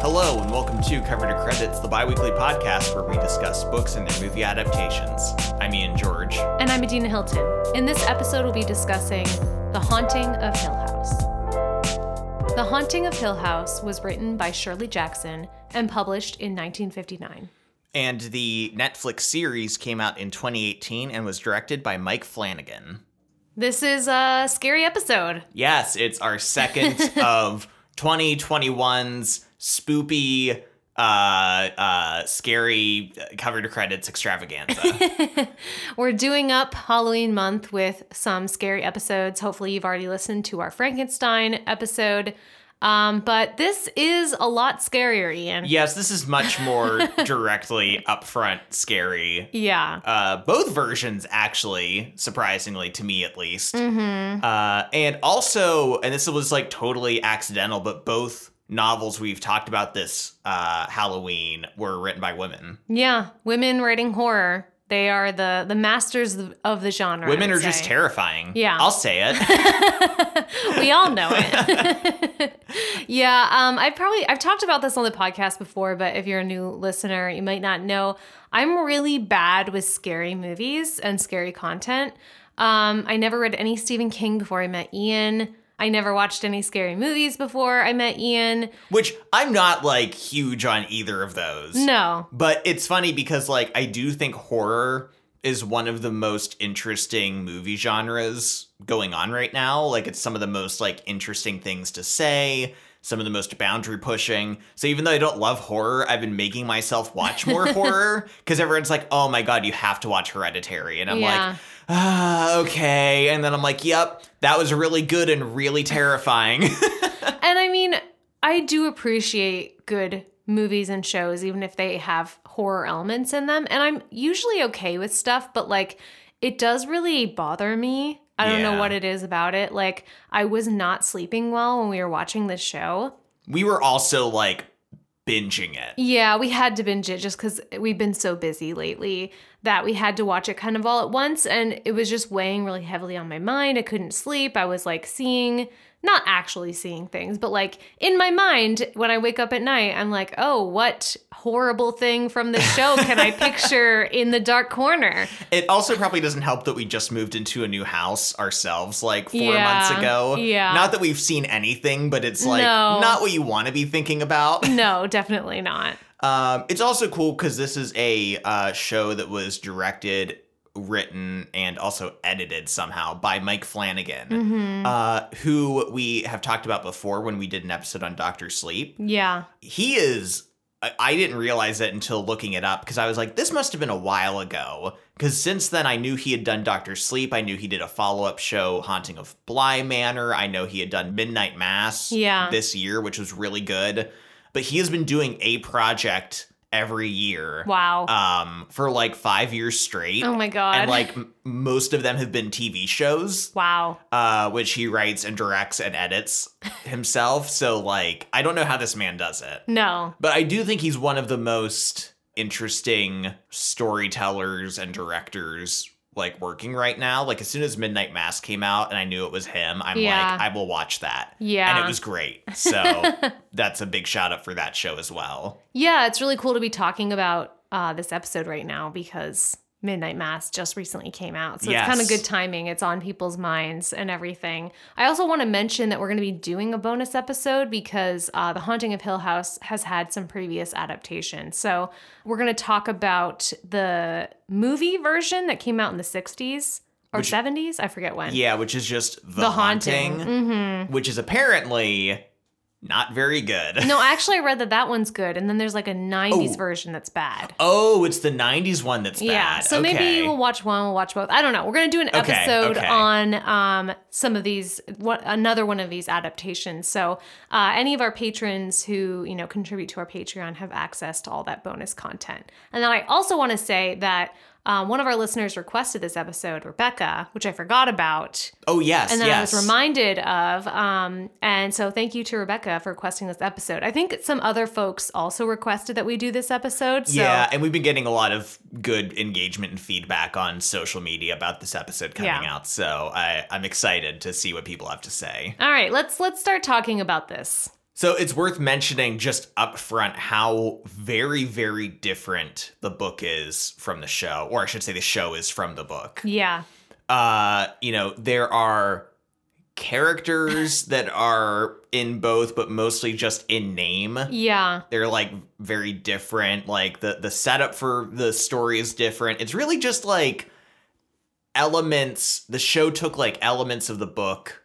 Hello, and welcome to Cover to Credits, the biweekly podcast where we discuss books and their movie adaptations. I'm Ian George. And I'm Adina Hilton. In this episode, we'll be discussing The Haunting of Hill House. The Haunting of Hill House was written by Shirley Jackson and published in 1959. And the Netflix series came out in 2018 and was directed by Mike Flanagan. This is a scary episode. Yes, it's our second of 2021's spoopy, uh, uh, scary cover to credits extravaganza. We're doing up Halloween month with some scary episodes. Hopefully, you've already listened to our Frankenstein episode. Um, but this is a lot scarier, Ian. yes, this is much more directly upfront scary. Yeah. Uh, both versions, actually, surprisingly to me at least. Mm-hmm. Uh, and also, and this was like totally accidental, but both novels we've talked about this uh, Halloween were written by women. Yeah. Women writing horror. They are the the masters of the genre. Women are just terrifying. Yeah. I'll say it. we all know it. yeah, um, I probably I've talked about this on the podcast before, but if you're a new listener, you might not know. I'm really bad with scary movies and scary content. Um, I never read any Stephen King before I met Ian. I never watched any scary movies before I met Ian. Which I'm not like huge on either of those. No. But it's funny because like I do think horror is one of the most interesting movie genres going on right now. Like it's some of the most like interesting things to say, some of the most boundary pushing. So even though I don't love horror, I've been making myself watch more horror because everyone's like, "Oh my god, you have to watch Hereditary." And I'm Yeah. like, "Ah, okay." And then I'm like, "Yep, that was really good and really terrifying." And I mean, I do appreciate good movies and shows, even if they have horror elements in them. And I'm usually okay with stuff, but like, it does really bother me. I don't know what it is about it. Like, I was not sleeping well when we were watching this show. we were also like binging it. Yeah, we had to binge it just because we've been so busy lately that we had to watch it kind of all at once. And it was just weighing really heavily on my mind. I couldn't sleep. I was like seeing, not actually seeing things, but like in my mind, when I wake up at night, I'm like, oh, what horrible thing from the show can I picture in the dark corner? It also probably doesn't help that we just moved into a new house ourselves like four Yeah, months ago. yeah. Not that we've seen anything, but it's like No. not what you want to be thinking about. No, definitely not. Um, it's also cool because this is a uh, show that was directed, written, and also edited somehow by Mike Flanagan, Mm-hmm. uh, who we have talked about before when we did an episode on Doctor Sleep. Yeah. he is I- I didn't realize it until looking it up because I was like, this must have been a while ago. Because since then, I knew he had done Doctor Sleep. I knew he did a follow up show, Haunting of Bly Manor. I know he had done Midnight Mass Yeah. this year, which was really good. But he has been doing a project every year Wow. um, for like five years straight. oh my God. And like m- most of them have been TV shows wow. uh, which he writes and directs and edits himself. So, like, I don't know how this man does it, No. but I do think he's one of the most interesting storytellers and directors like working right now. Like, as soon as Midnight Mass came out and I knew it was him, I'm Yeah. like, I will watch that. Yeah. And it was great. So, that's a big shout out for that show as well. Yeah, it's really cool to be talking about uh, this episode right now because Midnight Mass just recently came out. So Yes. it's kind of good timing. It's on people's minds and everything. I also want to mention that we're going to be doing a bonus episode because uh, The Haunting of Hill House has had some previous adaptations. So we're going to talk about the movie version that came out in the 60s or 70s. I forget when. Yeah, which is just The, The Haunting, Haunting. Mm-hmm. which is apparently not very good. No, actually, I read that that one's good. And then there's like a 90s Oh. version that's bad. Oh, it's the 90s one that's bad. Yeah. So okay. maybe we'll watch one, we'll watch both. I don't know. We're gonna do an Okay, episode okay. on um, some of these, one, another one of these adaptations. So uh, any of our patrons who you know contribute to our Patreon have access to all that bonus content. And then I also want to say that. Um, one of our listeners requested this episode, Rebecca, which I forgot about, Oh, yes. and then yes. I was reminded of. Um, and so, thank you to Rebecca for requesting this episode. I think some other folks also requested that we do this episode. So Yeah, and we've been getting a lot of good engagement and feedback on social media about this episode coming Yeah. out. So I, I'm excited to see what people have to say. All right, let's let's start talking about this. So it's worth mentioning just up front how very, very different the book is from the show, or I should say the show is from the book. Yeah. Uh, you know, there are characters that are in both, but mostly just in name. Yeah. They're like very different. Like the the setup for the story is different. It's really just like elements. The show took like elements of the book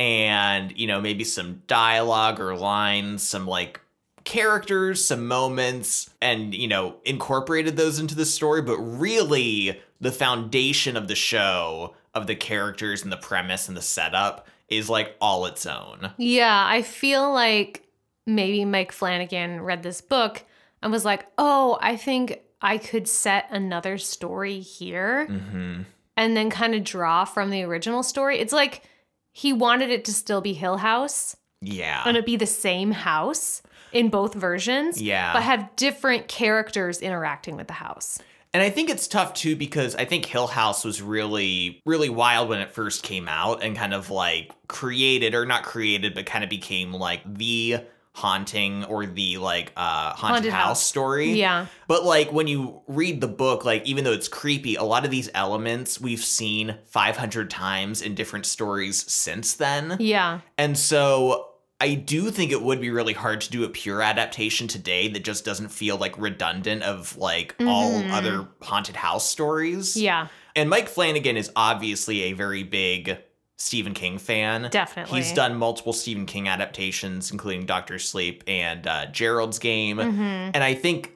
and, you know, maybe some dialogue or lines, some like characters, some moments, and, you know, incorporated those into the story. But really, the foundation of the show, of the characters and the premise and the setup, is like all its own. Yeah. I feel like maybe Mike Flanagan read this book and was like, oh, I think I could set another story here Mm-hmm. and then kind of draw from the original story. It's like he wanted it to still be Hill House Yeah. and it be the same house in both versions, Yeah. but have different characters interacting with the house. And I think it's tough too because I think Hill House was really, really wild when it first came out and kind of like created, or not created, but kind of became like the haunting or the like uh haunted, Haunted house, house. story. Yeah. But like when you read the book, like even though it's creepy, a lot of these elements we've seen 500 times in different stories since then. Yeah. And so I do think it would be really hard to do a pure adaptation today that just doesn't feel like redundant of like all Mhm. other haunted house stories. Yeah. And Mike Flanagan is obviously a very big Stephen King fan. Definitely. He's done multiple Stephen King adaptations, including Doctor Sleep and uh, Gerald's Game. Mhm. And I think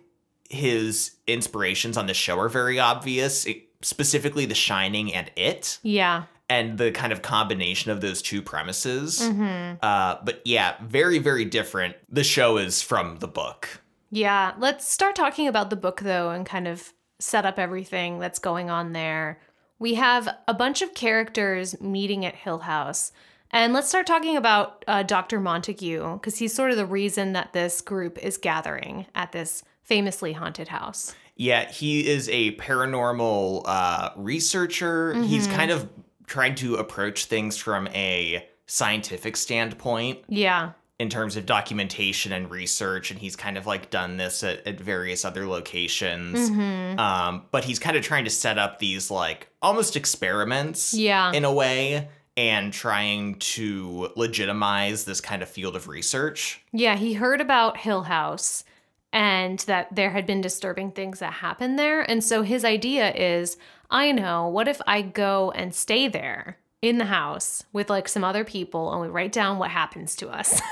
his inspirations on the show are very obvious, it- specifically The Shining and It, Yeah. and the kind of combination of those two premises. hmm Uh, but yeah, very, very different. The show is from the book. Yeah. Let's start talking about the book though and kind of set up everything that's going on there. We have a bunch of characters meeting at Hill House. And let's start talking about uh, Dr. Montague, because he's sort of the reason that this group is gathering at this famously haunted house. Yeah, he is a paranormal uh, researcher. He's Mhm. kind of trying to approach things from a scientific standpoint Yeah. In terms of documentation and research. And he's kind of like done this at, at various other locations. hmm Um, but he's kind of trying to set up these like almost experiments Yeah. in a way and trying to legitimize this kind of field of research. Yeah, he heard about Hill House and that there had been disturbing things that happened there. And so his idea is I know, what if I go and stay there in the house with like some other people and we write down what happens to us?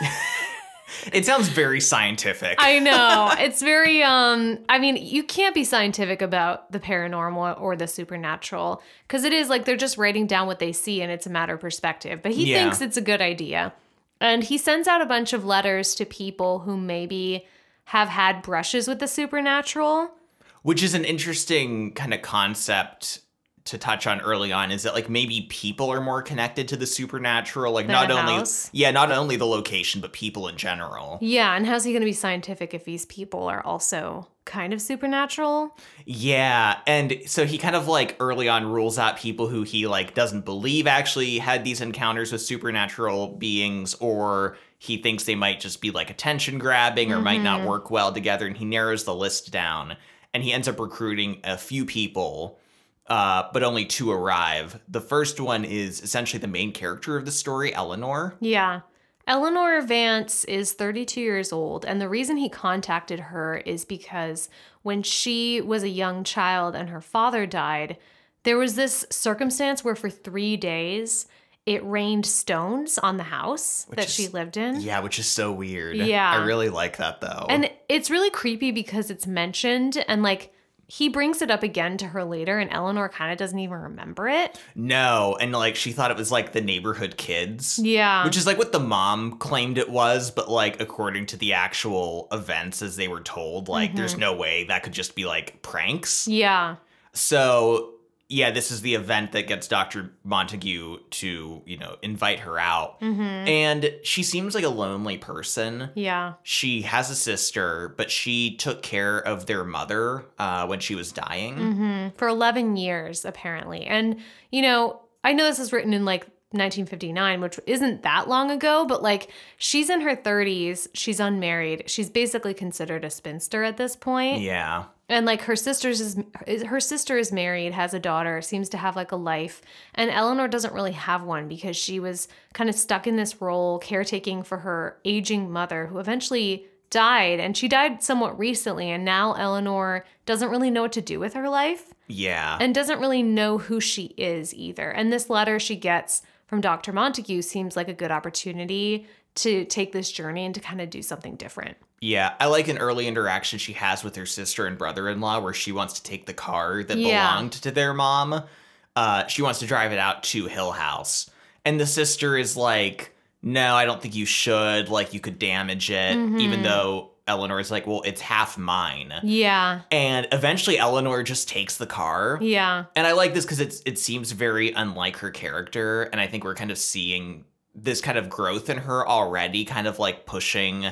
It sounds very scientific. I know. It's very um I mean, you can't be scientific about the paranormal or the supernatural cuz it is like they're just writing down what they see and it's a matter of perspective. But he Yeah. thinks it's a good idea. And he sends out a bunch of letters to people who maybe have had brushes with the supernatural. Which is an interesting kind of concept to touch on early on is that like maybe people are more connected to the supernatural like Than not only house? yeah not only the location but people in general Yeah, and how's he going to be scientific if these people are also kind of supernatural? yeah and so he kind of like early on rules out people who he like doesn't believe actually had these encounters with supernatural beings or he thinks they might just be like attention grabbing or might not Mhm. work well together and he narrows the list down and he ends up recruiting a few people uh, but only two arrive. The first one is essentially the main character of the story, Eleanor. Yeah. Eleanor Vance is 32 years old, and the reason he contacted her is because when she was a young child and her father died, there was this circumstance where for three days it rained stones on the house Which that is- she lived in. Yeah, which is so weird. Yeah. I really like that though. And it's really creepy because it's mentioned and like he brings it up again to her later, and Eleanor kind of doesn't even remember it. no, and like she thought it was like the neighborhood kids. Yeah. Which is like what the mom claimed it was, but like according to the actual events as they were told, like there's mm-hmm. no way that could just be like pranks. yeah. So yeah, this is the event that gets Dr. Montague to, you know, invite her out. hmm And she seems like a lonely person. Yeah. She has a sister, but she took care of their mother uh, when she was dying. hmm For 11 years, apparently. And, you know, I know this is written in like 1959, which isn't that long ago, but like she's in her 30s, she's unmarried, she's basically considered a spinster at this point. Yeah. And like her sister's is her sister is married, has a daughter, seems to have like a life, and Eleanor doesn't really have one because she was kind of stuck in this role caretaking for her aging mother who eventually died and she died somewhat recently and now Eleanor doesn't really know what to do with her life Yeah. and doesn't really know who she is either. And this letter she gets from Dr. Montague seems like a good opportunity to take this journey and to kind of do something different. Yeah, I like an early interaction she has with her sister and brother-in-law where she wants to take the car that Yeah. belonged to their mom. Uh, she wants to drive it out to Hill House, and the sister is like, "No, I don't think you should. Like, you could damage it." Mm-hmm. Even though Eleanor is like, "Well, it's half mine." Yeah. And eventually, Eleanor just takes the car. Yeah. And I like this because it's it seems very unlike her character, and I think we're kind of seeing this kind of growth in her already, kind of like pushing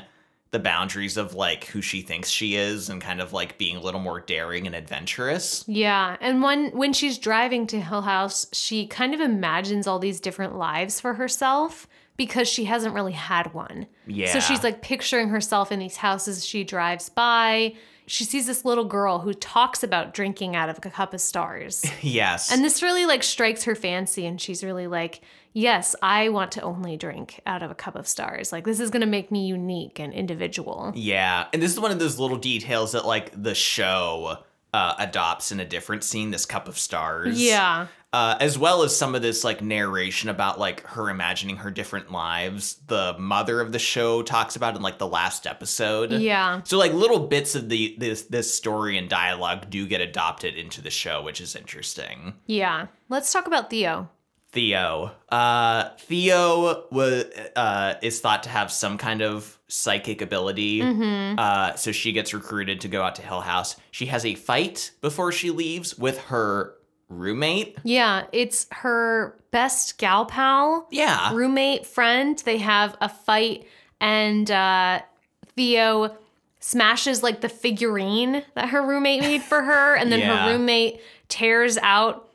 the boundaries of like who she thinks she is, and kind of like being a little more daring and adventurous. Yeah, and when when she's driving to Hill House, she kind of imagines all these different lives for herself because she hasn't really had one. Yeah. So she's like picturing herself in these houses she drives by. She sees this little girl who talks about drinking out of a cup of stars. Yes. And this really like strikes her fancy and she's really like, "Yes, I want to only drink out of a cup of stars. Like this is going to make me unique and individual." yeah, and this is one of those little details that like the show uh, adopts in a different scene. This cup of stars. Yeah. uh, as well as some of this like narration about like her imagining her different lives. The mother of the show talks about in like the last episode. Yeah. So like little bits of the this this story and dialogue do get adopted into the show, which is interesting. Yeah. Let's talk about Theo. Theo, uh, Theo was uh, is thought to have some kind of psychic ability. Uh, so she gets recruited to go out to Hill House. She has a fight before she leaves with her roommate. Yeah, it's her best gal pal, Yeah. roommate, friend. They have a fight, and uh, Theo smashes like the figurine that her roommate made for her, and then Yeah. her roommate tears out,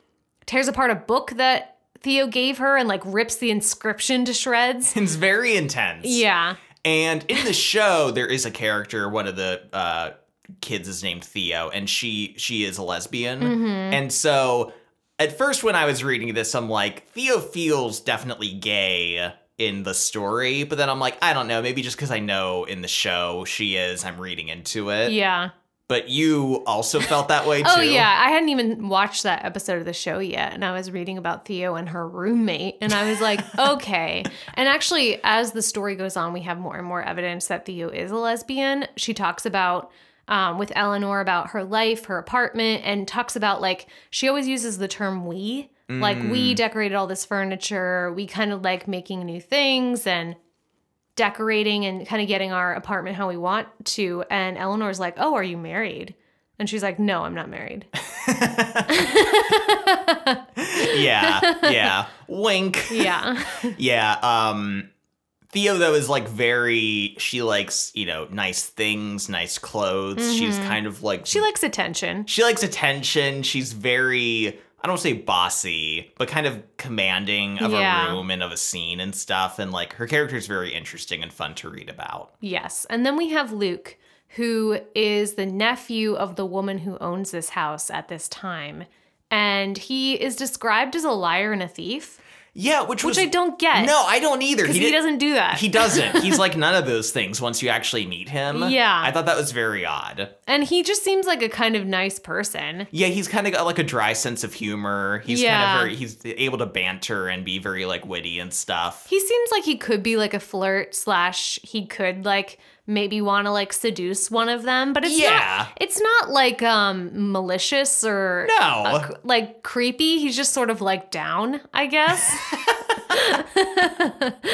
tears apart a book that Theo gave her, and like rips the inscription to shreds. It's very intense. Yeah, And in the show, there is a character. One of the uh, kids is named Theo, and she she is a lesbian. And so, at first, when I was reading this, I'm like, Theo feels definitely gay in the story, but then I'm like, I don't know, maybe just because I know in the show she is, I'm reading into it. yeah. But you also felt that way too. Oh yeah, I hadn't even watched that episode of the show yet, and I was reading about Theo and her roommate, and I was like, okay. And actually, as the story goes on, we have more and more evidence that Theo is a lesbian. She talks about um, with Eleanor about her life, her apartment, and talks about like she always uses the term "we." Like we decorated all this furniture, we kind of like making new things and decorating and kind of getting our apartment how we want to. And Eleanor's like, "Oh, are you married?" And she's like, "No, I'm not married." yeah, yeah. Wink. Yeah. Yeah, um Theo though is like very she likes, you know, nice things, nice clothes. She's kind of like she likes attention. she likes attention. She's very I don't say bossy, but kind of commanding of Yeah. a room and of a scene and stuff. And like her character is very interesting and fun to read about. Yes. And then we have Luke, who is the nephew of the woman who owns this house at this time. And he is described as a liar and a thief, Yeah, which was which I don't get. No, I don't either. Because he, doesn't do that. He doesn't. He's like none of those things once you actually meet him. Yeah. I thought that was very odd. and he just seems like a kind of nice person. Yeah, he's kind of got like a dry sense of humor. He's Yeah. kind of very he's able to banter and be very like witty and stuff. He seems like he could be like a flirt slash he could like maybe want to like seduce one of them, but it's Yeah. not it's not like um malicious or No. uh, like creepy. He's just sort of like down, I guess.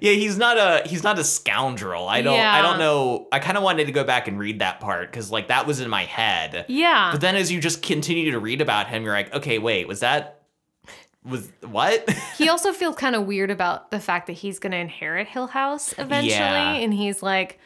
Yeah, he's not a he's not a scoundrel. I don't I don't know. I kind of wanted to go back and read that part cuz like that was in my head. yeah. But then as you just continue to read about him, you're like, "Okay, wait, was that was what?" he also feels kind of weird about the fact that he's going to inherit Hill House eventually Yeah. and he's like,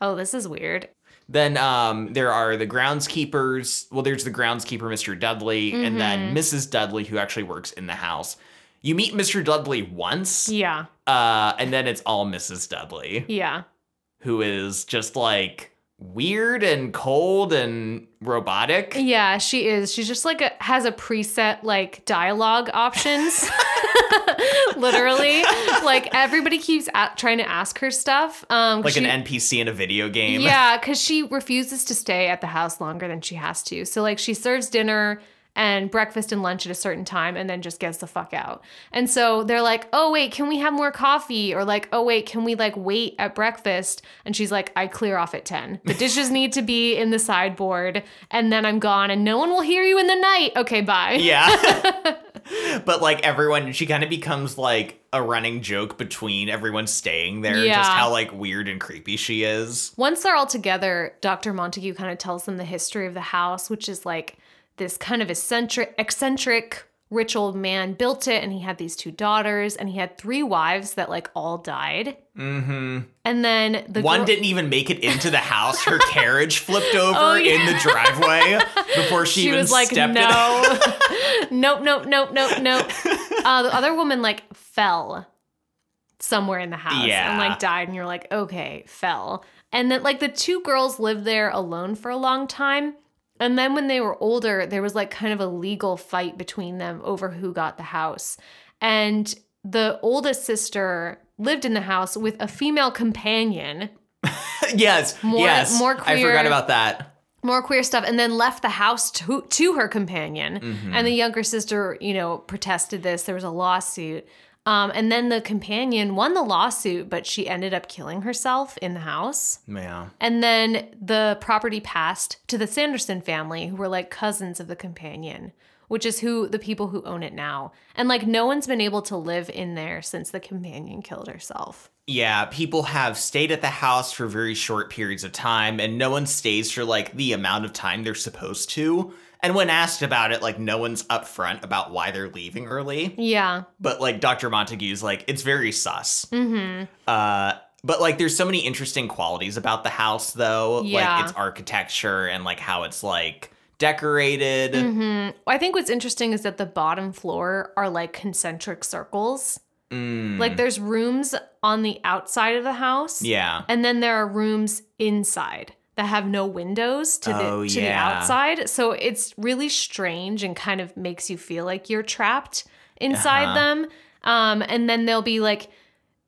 "Oh, this is weird." Then um, there are the groundskeepers. Well, there's the groundskeeper, Mr. Dudley, and then Mrs. Dudley, who actually works in the house. you meet Mr. Dudley once, Yeah. uh, and then it's all Mrs. Dudley, Yeah. who is just like weird and cold and robotic. Yeah, she is. She's just like a, has a preset like dialogue options. Literally, like everybody keeps at, trying to ask her stuff. Um, Like she- an NPC in a video game. Yeah, because she refuses to stay at the house longer than she has to. So like she serves dinner and breakfast and lunch at a certain time and then just gets the fuck out. And so they're like, "Oh wait, can we have more coffee?" Or like, "Oh wait, can we like wait at breakfast?" And she's like, "I clear off at 10. The dishes need to be in the sideboard and then I'm gone and no one will hear you in the night. Okay, bye." Yeah. but like everyone, she kind of becomes like a running joke between everyone staying there. Yeah. Just how like weird and creepy she is. Once they're all together, Dr. Montague kind of tells them the history of the house, which is like this kind of eccentric, eccentric rich old man built it, and he had these two daughters, and he had three wives that like all died. Mm-hmm. And then the One girl- didn't even make it into the house. Her carriage flipped over Oh, yeah. in the driveway before she, she even was like, stepped no, nope, nope, nope, nope, nope. Uh, the other woman like fell somewhere in the house Yeah. and like died, and you're like, okay, fell. And then like the two girls lived there alone for a long time. And then when they were older, there was like kind of a legal fight between them over who got the house. And the oldest sister lived in the house with a female companion yes. More- yes. more I queer- forgot about that. more queer stuff and then left the house to to her companion Mhm. and the younger sister you know protested this there was a lawsuit um, and then the companion won the lawsuit but she ended up killing herself in the house Yeah. and then the property passed to the sanderson family who were like cousins of the companion which is who the people who own it now and like no one's been able to live in there since the companion killed herself Yeah, people have stayed at the house for very short periods of time, and no one stays for like the amount of time they're supposed to. And when asked about it, like no one's upfront about why they're leaving early. yeah But like Dr. Montague's like, it's very sus. mm-hmm Uh, but like there's so many interesting qualities about the house though. Yeah. Like its architecture and like how it's like decorated. Mm-hmm. I think what's interesting is that the bottom floor are like concentric circles. Mm, Like there's rooms on the outside of the house, yeah. and then there are rooms inside that have no windows to the Oh, to the outside. So it's really strange and kind of makes you feel like you're trapped inside Uh-huh. them. Um, and then they'll be like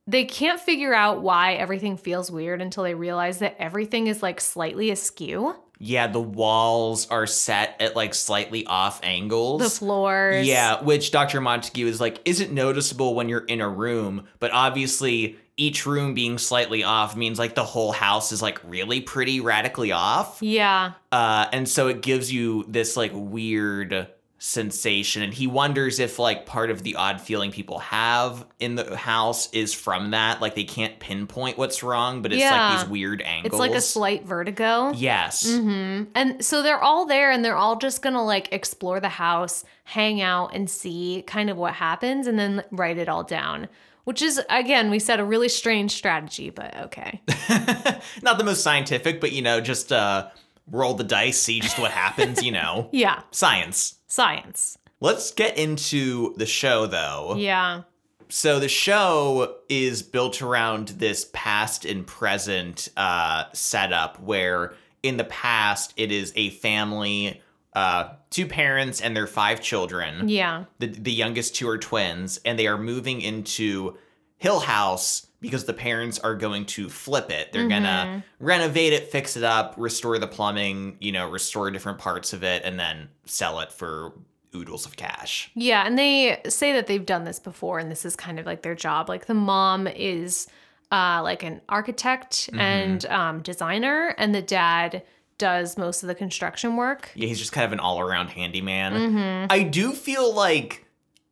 they can't figure out why everything feels weird until they realize that everything is like slightly askew. Yeah, the walls are set at like slightly off angles. The floors. Yeah, which Dr. Montague is like, isn't noticeable when you're in a room, but obviously each room being slightly off means like the whole house is like really pretty radically off. Yeah. Uh, and so it gives you this like weird sensation. And he wonders if like part of the odd feeling people have in the house is from that. Like they can't pinpoint what's wrong, but it's Yeah. like these weird angles. It's like a slight vertigo. Yes. hmm And so they're all there and they're all just gonna like explore the house, hang out, and see kind of what happens and then write it all down. Which is, again, we said a really strange strategy, but okay. Not the most scientific, but you know, just uh roll the dice, see just what happens, you know. Yeah, Science. science. Let's get into the show though. Yeah. So the show is built around this past and present uh setup where in the past it is a family uh two parents and their five children. Yeah. The the youngest two are twins and they are moving into Hill House because the parents are going to flip it. They're gonna renovate it, fix it up, restore the plumbing, you know, restore different parts of it, and then sell it for oodles of cash. Yeah. And they say that they've done this before and this is kind of like their job. Like the mom is uh, like an architect and um, designer, and the dad does most of the construction work. Yeah, he's just kind of an all around handyman. Mm-hmm. I do feel like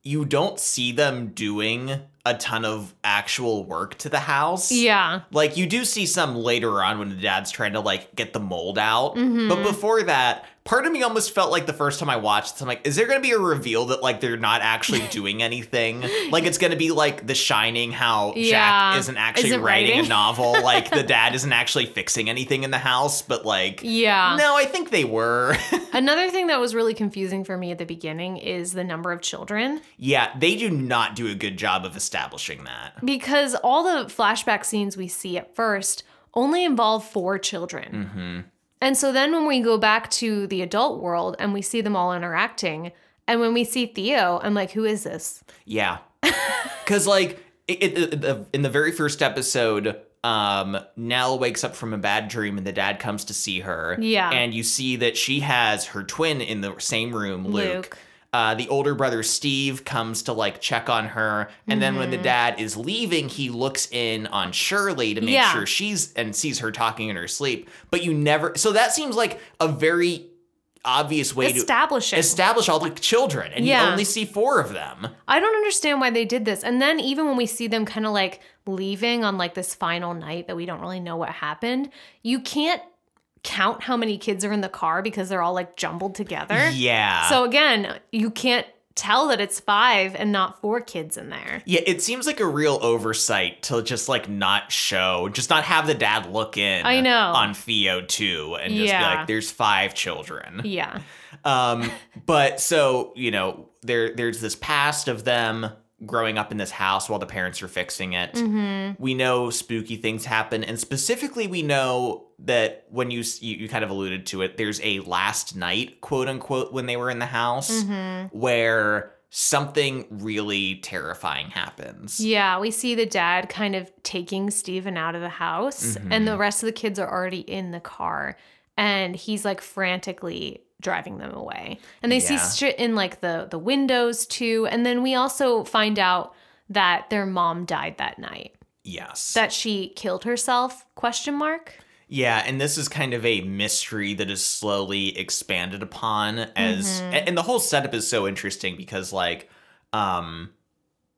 you don't see them doing a ton of actual work to the house. Yeah. Like you do see some later on when the dad's trying to like get the mold out. Mhm. But before that, part of me almost felt like the first time I watched this, I'm like, is there to be a reveal that like they're not actually doing anything? like it's to be like The Shining, how Yeah. Jack isn't actually Isn't writing, a novel, like the dad isn't actually fixing anything in the house, but like, Yeah. no, I think they were. Another thing that was really confusing for me at the beginning is the number of children yeah, they do not do a good job of establishing that. because all the flashback scenes we see at first only involve four children. hmm And so then when we go back to the adult world and we see them all interacting, and when we see Theo, I'm like, who is this? Yeah. Because, like, it, it, it- in the very first episode, um, Nell wakes up from a bad dream and the dad comes to see her. Yeah. And you see that she has her twin in the same room, Luke. Luke. Uh, the older brother Steve comes to like check on her, and then Mm-hmm. when the dad is leaving, he looks in on Shirley to make Yeah. sure she's and sees her talking in her sleep. But you never, so that seems like a very obvious way to establish all the children, and Yeah. you only see four of them. I don't understand why they did this. And then even when we see them kind of like leaving on like this final night that we don't really know what happened, you can't count how many kids are in the car because they're all like jumbled together. Yeah. So again, you can't tell that it's five and not four kids in there. yeah, it seems like a real oversight to just like not show, just not have the dad look in. I know. on Theo too, and just be like, "There's five children." Yeah. Um, but so you know, there there's this past of them growing up in this house while the parents are fixing it. Mm-hmm. We know spooky things happen, and specifically, we know that when you, you you kind of alluded to it, there's a last night, quote unquote, when they were in the house, Mm-hmm. where something really terrifying happens. Yeah, we see the dad kind of taking Steven out of the house, and Mm-hmm. the rest of the kids are already in the car, and he's like frantically driving them away. And they see shit in like the the windows too, and then we also find out that their mom died that night. Yes. That she killed herself? Question mark. Yeah, and this is kind of a mystery that is slowly expanded upon as Mm-hmm. and, and the whole setup is so interesting because like um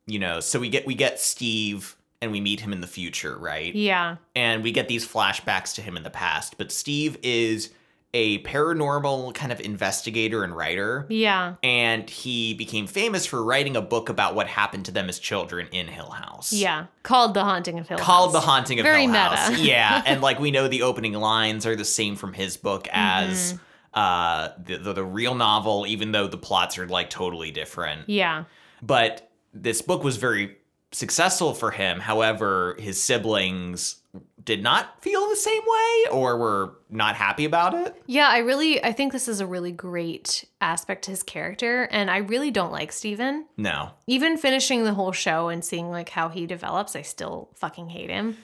you know, so we get we get Steve and we meet him in the future, right? Yeah. And we get these flashbacks to him in the past, but Steve is a paranormal kind of investigator and writer. Yeah. And he became famous for writing a book about what happened to them as children in Hill House Yeah. Called The Haunting of Hill called House. Called The haunting of Very Hill meta. House. yeah, and like we know the opening lines are the same from his book as Mm-hmm. uh the, the the real novel, even though the plots are like totally different. Yeah. But this book was very successful for him. However, his siblings did not feel the same way or were not happy about it. Yeah, I really I think this is a really great aspect to his character and I really don't like Steven. No. Even finishing the whole show and seeing like how he develops, I still fucking hate him.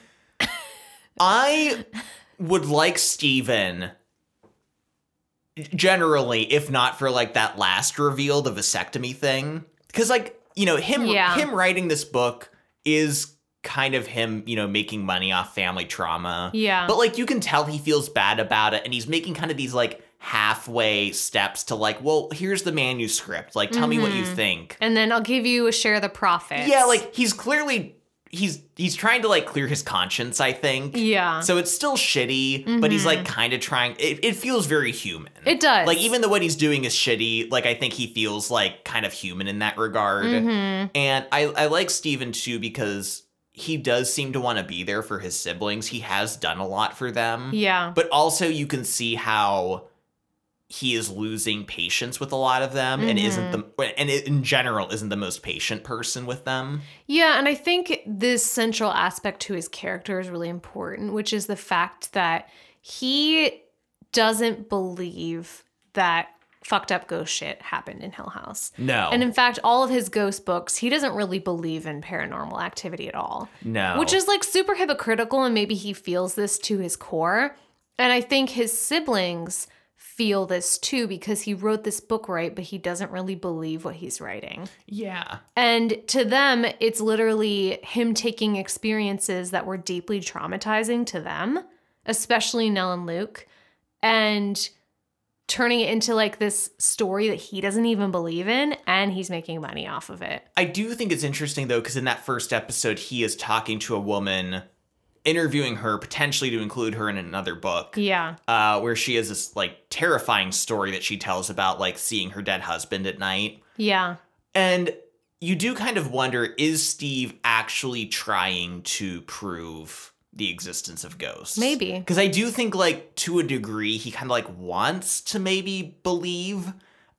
I would like Steven generally, if not for like that last reveal, the vasectomy thing. Because like, you know, him Yeah. him writing this book is kind of him, you know, making money off family trauma. Yeah. But like you can tell he feels bad about it and he's making kind of these like halfway steps to like, well, here's the manuscript. Like tell me what you Mhm. think. and then I'll give you a share of the profits. Yeah, like he's clearly he's he's trying to like clear his conscience, I think. Yeah. So it's still shitty, but he's like kind of trying. It, it feels very human. Mm-hmm. It does. Like even though what he's doing is shitty, like I think he feels like kind of human in that regard. Mhm. And I I like Steven too because he does seem to want to be there for his siblings. He has done a lot for them. Yeah. But also you can see how he is losing patience with a lot of them and isn't Mm-hmm. the and in general isn't the most patient person with them. Yeah, and I think this central aspect to his character is really important, which is the fact that he doesn't believe that fucked up ghost shit happened in Hill House. No. And in fact, all of his ghost books, he doesn't really believe in paranormal activity at all. no. Which is like super hypocritical, and maybe he feels this to his core. And I think his siblings feel this too because he wrote this book right, but he doesn't really believe what he's writing. yeah. And to them, it's literally him taking experiences that were deeply traumatizing to them, especially Nell and Luke, and turning it into like this story that he doesn't even believe in, and he's making money off of it. I do think it's interesting though, because in that first episode, he is talking to a woman interviewing her potentially to include her in another book. Yeah. Uh, where she has this like terrifying story that she tells about like seeing her dead husband at night. Yeah. And you do kind of wonder is Steve actually trying to prove the existence of ghosts? Maybe. Because I do think, like, to a degree, he kind of like wants to maybe believe.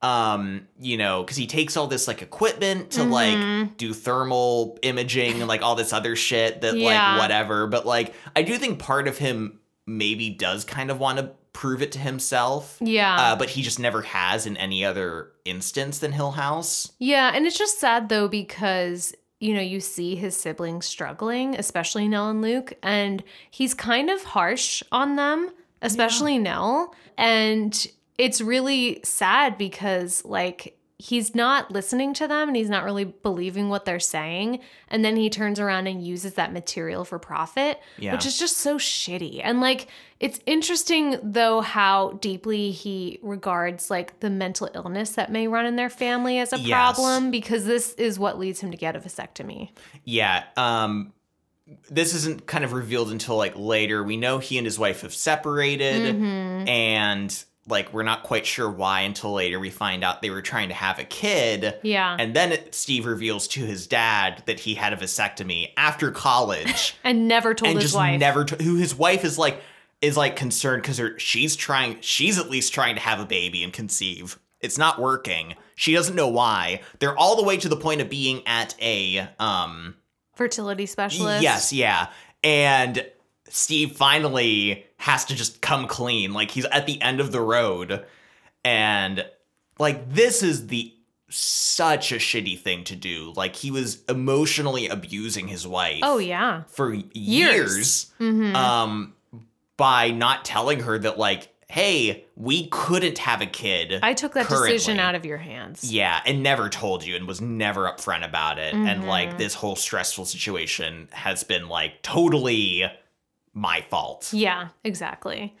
Um, you know, because he takes all this like equipment to Mhm. like do thermal imaging and like all this other shit that Yeah. like whatever. But like, I do think part of him maybe does kind of want to prove it to himself. Yeah. Uh, but he just never has in any other instance than Hill House. Yeah, and it's just sad though because you know you see his siblings struggling, especially Nell and Luke, and he's kind of harsh on them, especially Nell, and it's really sad because like he's not listening to them and he's not really believing what they're saying and then he turns around and uses that material for profit Yeah. which is just so shitty and like it's interesting though how deeply he regards like the mental illness that may run in their family as a Yes. problem because this is what leads him to get a vasectomy Yeah. Um this isn't kind of revealed until like later. We know he and his wife have separated Mhm. and like we're not quite sure why until later we find out they were trying to have a kid. yeah and, then it, Steve reveals to his dad that he had a vasectomy after college and never told and his just wife never t- who his wife is like is like concerned cuz she's trying she's at least trying to have a baby and conceive. It's not working. She doesn't know why. They're all the way to the point of being at a um fertility specialist Yes, yeah. And Steve finally has to just come clean. Like he's at the end of the road. And like this is the such a shitty thing to do. Like he was emotionally abusing his wife oh yeah for years, hmm um by not telling her that like hey, we couldn't have a kid. i took that decision out of your hands Yeah, and never told you and was never upfront about it. And Mhm. like this whole stressful situation has been like totally my fault. yeah exactly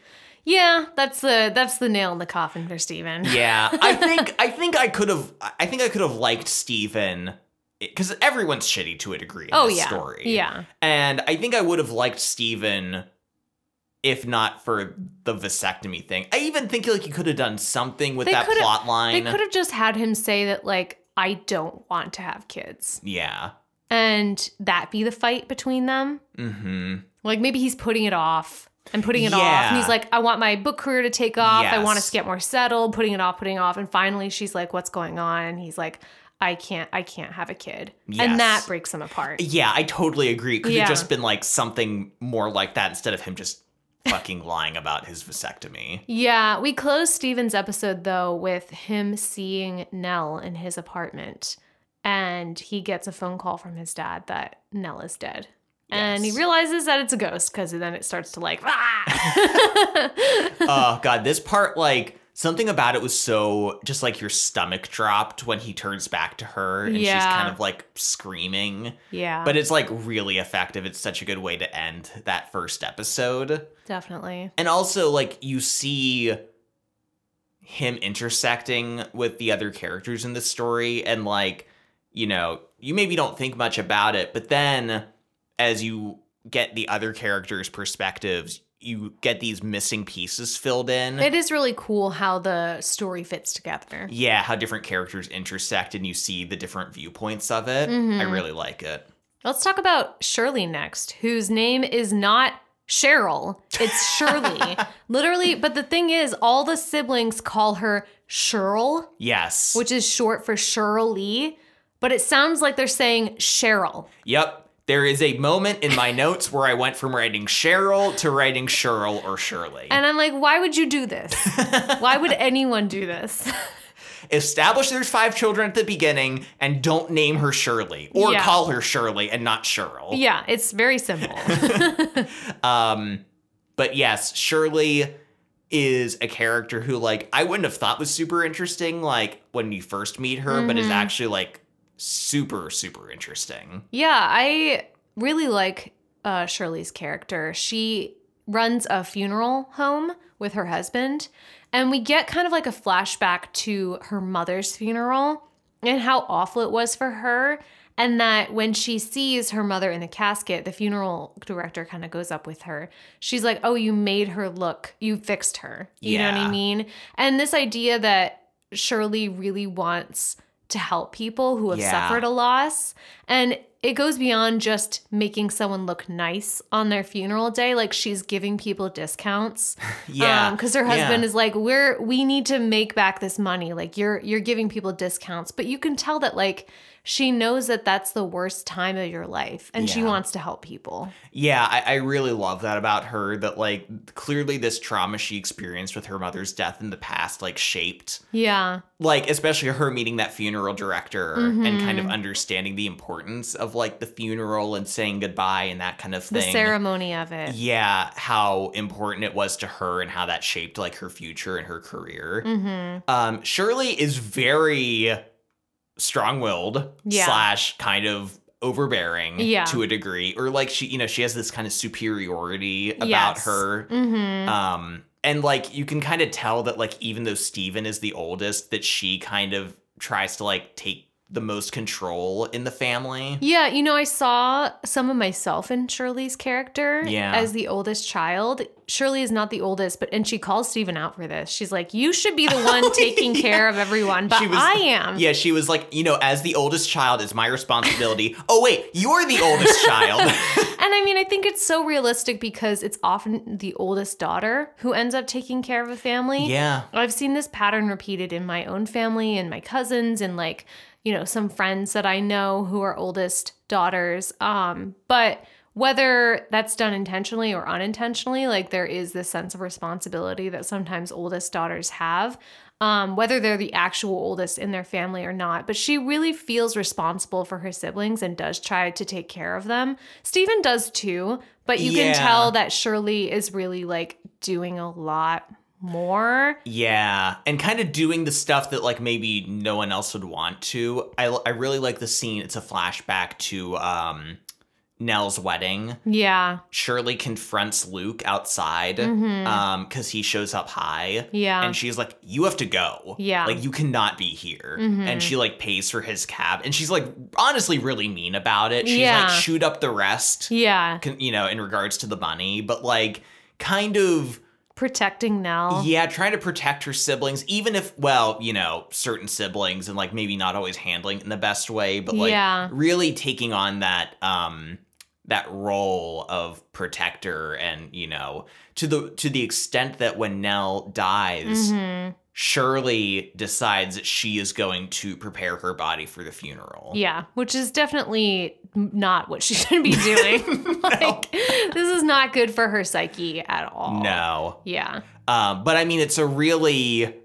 yeah that's the that's the nail in the coffin for steven Yeah, I think I think I could have I think I could have liked Steven because everyone's shitty to a degree in oh this yeah story. yeah And I think I would have liked Steven if not for the vasectomy thing. I even think like you could have done something with They that plot line. They could have just had him say that, like, I don't want to have kids. yeah. And that be the fight between them. Mm-hmm. Like, maybe he's putting it off and putting it off. And he's like, I want my book career to take off. I want us to get more settled, putting it off, putting it off. And finally, she's like, What's going on? And he's like, I can't, I can't have a kid. Yes. And that breaks them apart. Yeah, I totally agree. Could Yeah. have just been like something more like that instead of him just fucking lying about his vasectomy. Yeah, we closed Steven's episode though with him seeing Nell in his apartment. And he gets a phone call from his dad that Nell is dead. And he realizes that it's a ghost because then it starts to like, ah! oh god, this part like something about it was so just like your stomach dropped when he turns back to her and she's kind of like screaming. yeah, But it's like really effective. It's such a good way to end that first episode. definitely. And also like you see him intersecting with the other characters in the story and like you know you maybe don't think much about it but then as you get the other characters perspectives you get these missing pieces filled in It is really cool how the story fits together. yeah how different characters intersect and you see the different viewpoints of it i Mhm. really like it Let's talk about Shirley next, whose name is not Cheryl. It's Shirley. Literally, but the thing is, all the siblings call her Cheryl, yes which is short for Shirley, but it sounds like they're saying Cheryl. yep there is a moment in my notes where I went from writing Cheryl to writing Cheryl or Shirley. And I'm like, why would you do this? why would anyone do this? establish there's five children at the beginning and don't name her Shirley or Yeah. call her Shirley and not Cheryl. yeah, it's very simple. Um, but yes, Shirley is a character who like I wouldn't have thought was super interesting like when you first meet her, but is Mhm. actually like super super interesting. Yeah, I really like uh, Shirley's character. She runs a funeral home with her husband, and we get kind of like a flashback to her mother's funeral and how awful it was for her. And that when she sees her mother in the casket, the funeral director kind of goes up with her. She's like, Oh, you made her look, you fixed her. You know what I mean? And this idea that Shirley really wants to help people who have Yeah. suffered a loss. And it goes beyond just making someone look nice on their funeral day. Like she's giving people discounts. Um, yeah. Because her husband yeah. is like, We're we need to make back this money. Like you're you're giving people discounts. But you can tell that like she knows that that's the worst time of your life and she wants to help people. Yeah, I, I really love that about her. That like clearly this trauma she experienced with her mother's death in the past like shaped Yeah. like especially her meeting that funeral director and kind Mm-hmm. of understanding the importance of like the funeral and saying goodbye and that kind of thing. The ceremony of it. yeah, how important it was to her and how that shaped like her future and her career. Mm-hmm. Um, Shirley is very strong-willed Yeah. slash kind of overbearing Yeah. to a degree, or like she, you know, she has this kind of superiority about Yes. her. Mm-hmm. Um, and like you can kind of tell that like even though Steven is the oldest, that she kind of tries to like take the most control in the family. Yeah, you know, I saw some of myself in Shirley's character Yeah. as the oldest child. Shirley is not the oldest, but and she calls Steven out for this. She's like, "You should be the one taking care of everyone, but She was- I am." Yeah, she was like, you know, as the oldest child, it's my responsibility. oh wait, you're the oldest child. And I mean, I think it's so realistic because it's often the oldest daughter who ends up taking care of a family. yeah. I've seen this pattern repeated in my own family and my cousins and like, you know, some friends that I know who are oldest daughters. Um, but whether that's done intentionally or unintentionally, like there is this sense of responsibility that sometimes oldest daughters have. Um, whether they're the actual oldest in their family or not, but she really feels responsible for her siblings and does try to take care of them. Steven does too, but you Yeah. can tell that Shirley is really like doing a lot more. Yeah, and kind of doing the stuff that like maybe no one else would want to. I I really like the scene. It's a flashback to um Nell's wedding. Yeah. Shirley confronts Luke outside Mhm. um cuz he shows up high. Yeah. And she's like, "You have to go. Yeah. like you cannot be here." Mhm. And she like pays for his cab, and she's like honestly really mean about it. She's Yeah. like, "Shoot up the rest," yeah. con- you know, in regards to the money, but like kind of Protecting Nell. yeah, trying to protect her siblings, even if, well, you know, certain siblings and like maybe not always handling in the best way, but like Yeah. really taking on that um that role of protector and, you know, to the to the extent that when Nell dies, Mhm. Shirley decides that she is going to prepare her body for the funeral. Yeah, which is definitely not what she should be doing. like, this is not good for her psyche at all. No. Yeah. Um, but I mean, it's a really.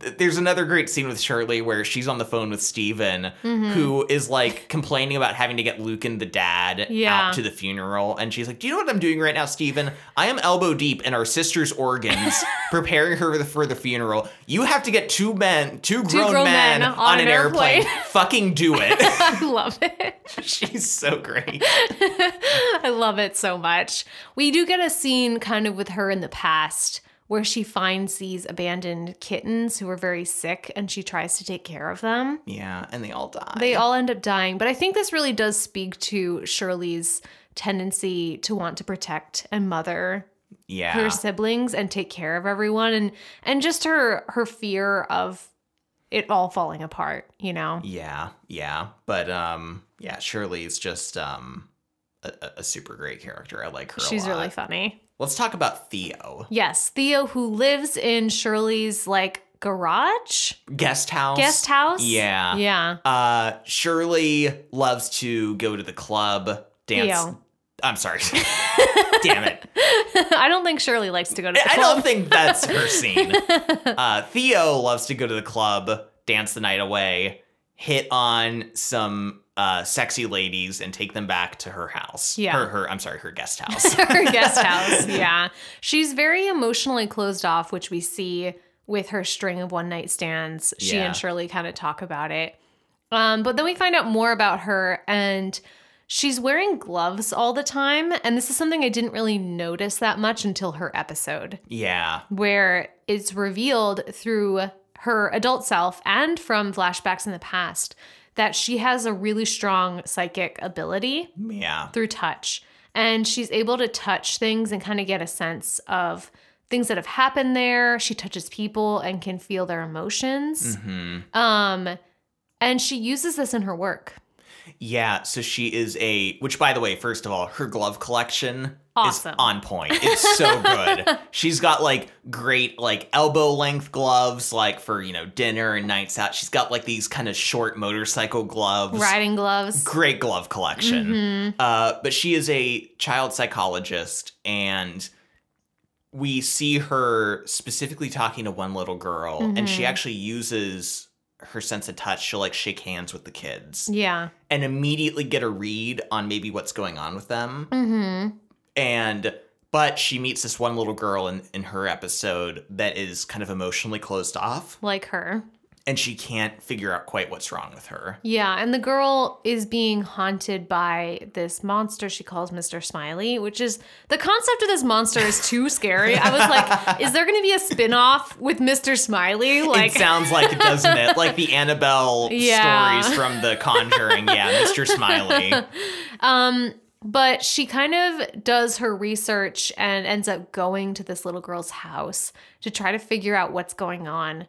Th- There's another great scene with Shirley where she's on the phone with Steven, Mhm. who is like complaining about having to get Luke and the dad Yeah. out to the funeral. And she's like, Do you know what I'm doing right now, Steven? I am elbow deep in our sister's organs, preparing her for the, funeral. You have to get two men, two grown, grown men, men on, an airplane. airplane. Fucking do it. I love it. she's so great. I love it so much. We do get a scene kind of with her in the past where she finds these abandoned kittens who are very sick and she tries to take care of them. Yeah, and they all die. They all end up dying. But I think this really does speak to Shirley's tendency to want to protect and mother yeah. her siblings and take care of everyone and and just her her fear of it all falling apart, you know. Yeah, yeah, but um, yeah, Shirley's just um a, a- super great character. I like her. a She's really funny. Let's talk about Theo, Yes, Theo who lives in Shirley's like garage, guest house. guest house. Yeah. Yeah. Uh, Shirley loves to go to the club, dance. Theo. I'm sorry. Damn it. I don't think Shirley likes to go to the club I don't think that's her scene. Uh, Theo loves to go to the club, dance the night away, hit on some uh, sexy ladies, and take them back to her house. Yeah. Her, her. I'm sorry, her guest house. her guest house. Yeah. She's very emotionally closed off, which we see with her string of one night stands. She Yeah. and Shirley kind of talk about it. Um, but then we find out more about her and she's wearing gloves all the time. And this is something I didn't really notice that much until her episode, yeah. where it's revealed through her adult self and from flashbacks in the past that she has a really strong psychic ability Yeah. through touch. And she's able to touch things and kind of get a sense of things that have happened there. She touches people and can feel their emotions. hmm Um, and she uses this in her work. Yeah, so she is a which by the way, first of all, her glove collection Awesome. is on point. It's so good. She's got like great like elbow length gloves like for, you know, dinner and nights out. She's got like these kind of short motorcycle gloves. Riding gloves. Great glove collection. Mhm. Uh, but she is a child psychologist, and we see her specifically talking to one little girl, and she Mhm. actually uses her sense of touch. She'll like shake hands with the kids Yeah. and immediately get a read on maybe what's going on with them. Mm-hmm. And but she meets this one little girl in, in her episode that is kind of emotionally closed off, Like her. And she can't figure out quite what's wrong with her. Yeah, and the girl is being haunted by this monster she calls Mr. Smiley, which is the concept of this monster is too scary. I was like, is there going to be a spin-off with Mr. Smiley? Like it sounds like it, doesn't it? Like the Annabelle Yeah. stories from The Conjuring. Yeah, Mr. Smiley. Um, but she kind of does her research and ends up going to this little girl's house to try to figure out what's going on.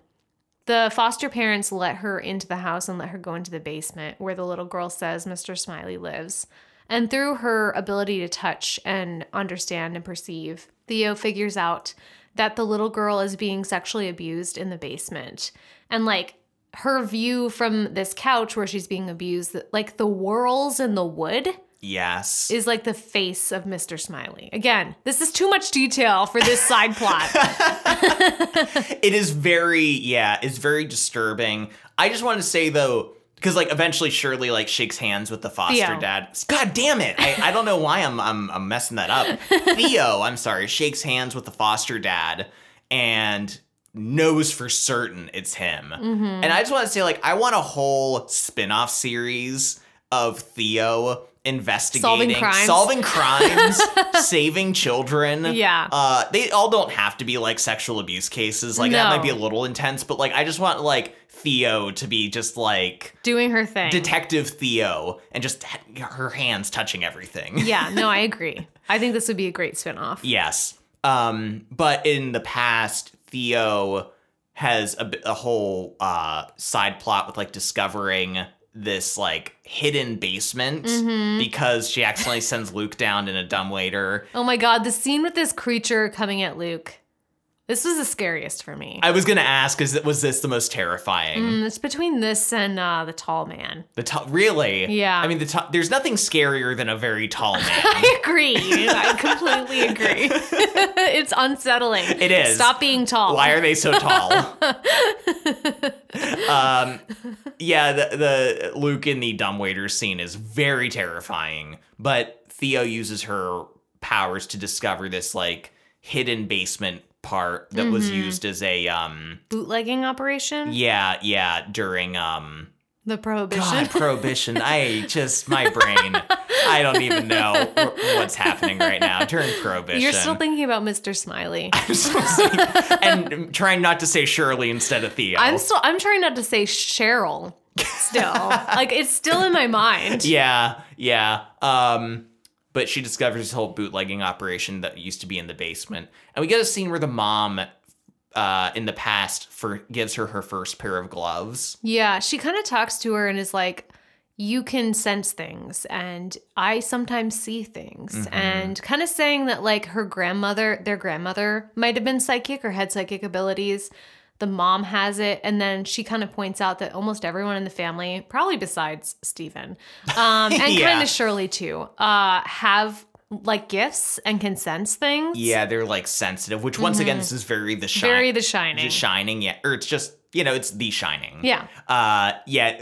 The foster parents let her into the house and let her go into the basement where the little girl says Mr. Smiley lives. And through her ability to touch and understand and perceive, Theo figures out that the little girl is being sexually abused in the basement. And like her view from this couch where she's being abused, like the whorls in the wood Yes. is like the face of Mr. Smiley. Again, this is too much detail for this side plot. it is very, yeah, it's very disturbing. I just want to say though, because like eventually Shirley like shakes hands with the foster Theo. dad. God damn it! I, I don't know why I'm, I'm I'm messing that up. Theo, I'm sorry, shakes hands with the foster dad and knows for certain it's him. Mm-hmm. And I just want to say like I want a whole spin-off series of Theo investigating crimes. solving crimes, saving children. Yeah. Uh they all don't have to be like sexual abuse cases. Like that might be a little intense, but like I just want like Theo to be just like Doing her thing. Detective Theo and just her hands touching everything. yeah, no, I agree. I think this would be a great spinoff. Yes. Um, but in the past, Theo has a whole uh, side plot with like discovering this like hidden basement Mm-hmm. because she accidentally sends Luke down in a dumbwaiter. Oh my god, the scene with this creature coming at Luke. This was the scariest for me. I was gonna ask, is was this the most terrifying? Mm, it's between this and uh, the tall man. The to- really? Yeah. I mean, the to- there's nothing scarier than a very tall man. I agree. I completely agree. it's unsettling. It is. Stop being tall. Why are they so tall? um, yeah, the, the Luke in the dumbwaiter scene is very terrifying, but Theo uses her powers to discover this like hidden basement part that was Mm-hmm. used as a um Bootlegging operation? yeah yeah during um The prohibition. God prohibition I just my brain I don't even know what's happening right now during prohibition You're still thinking about Mr. Smiley. I'm still saying- and trying not to say Shirley instead of Theo I'm still I'm trying not to say Cheryl still. like it's still in my mind. Yeah, yeah. Um, but she discovers this whole bootlegging operation that used to be in the basement, and we get a scene where the mom, uh, in the past, for gives her her first pair of gloves. Yeah, she kind of talks to her and is like, You can sense things, and I sometimes see things. Mm-hmm. And kind of saying that, like, her grandmother, their grandmother, might have been psychic or had psychic abilities. The mom has it. And then she kind of points out that almost everyone in the family, probably besides Steven, um, and Yeah. kind of Shirley too, uh, have like gifts and can sense things. Yeah, they're like sensitive. Which once again, this is very the shining. Mm-hmm. Very The Shining. The shining, yeah, or it's just you know, it's the shining. Yeah. Uh, yeah.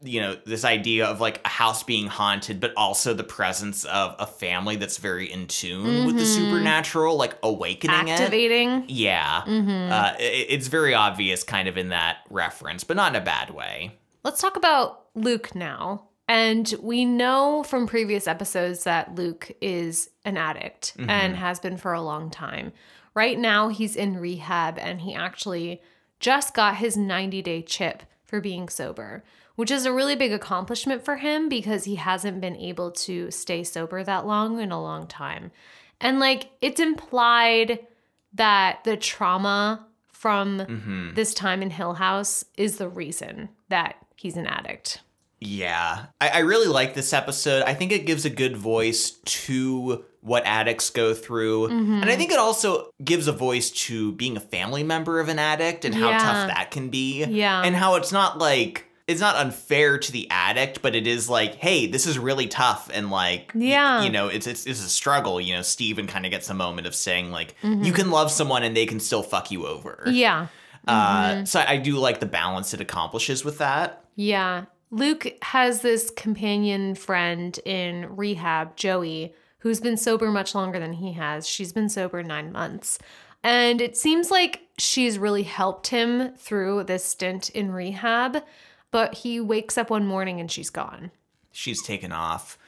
You know, this idea of like a house being haunted, but also the presence of a family that's very in tune with the supernatural, like awakening it. Mm-hmm. Activating. Yeah. Mm-hmm. Uh, it, it's very obvious kind of in that reference, but not in a bad way. Let's talk about Luke now. And we know from previous episodes that Luke is an addict and has been for a long time. Right now, he's in rehab and he actually just got his 90 day chip for being sober, which is a really big accomplishment for him because he hasn't been able to stay sober that long in a long time. And like it's implied that the trauma from Mm-hmm. this time in Hill House is the reason that he's an addict. Yeah. I, I really like this episode. I think it gives a good voice to what addicts go through. Mm-hmm. And I think it also gives a voice to being a family member of an addict and how Yeah. tough that can be. Yeah. And how it's not like it's not unfair to the addict, but it is like, hey, this is really tough and like Yeah. you know, it's it's it's a struggle. You know, Steven kind of gets a moment of saying, like, Mm-hmm. you can love someone and they can still fuck you over. Yeah. Uh, so I do like the balance it accomplishes with that. Yeah. Luke has this companion friend in rehab, Joey, who's been sober much longer than he has. She's been sober nine months. And it seems like she's really helped him through this stint in rehab. But he wakes up one morning and she's gone. she's taken off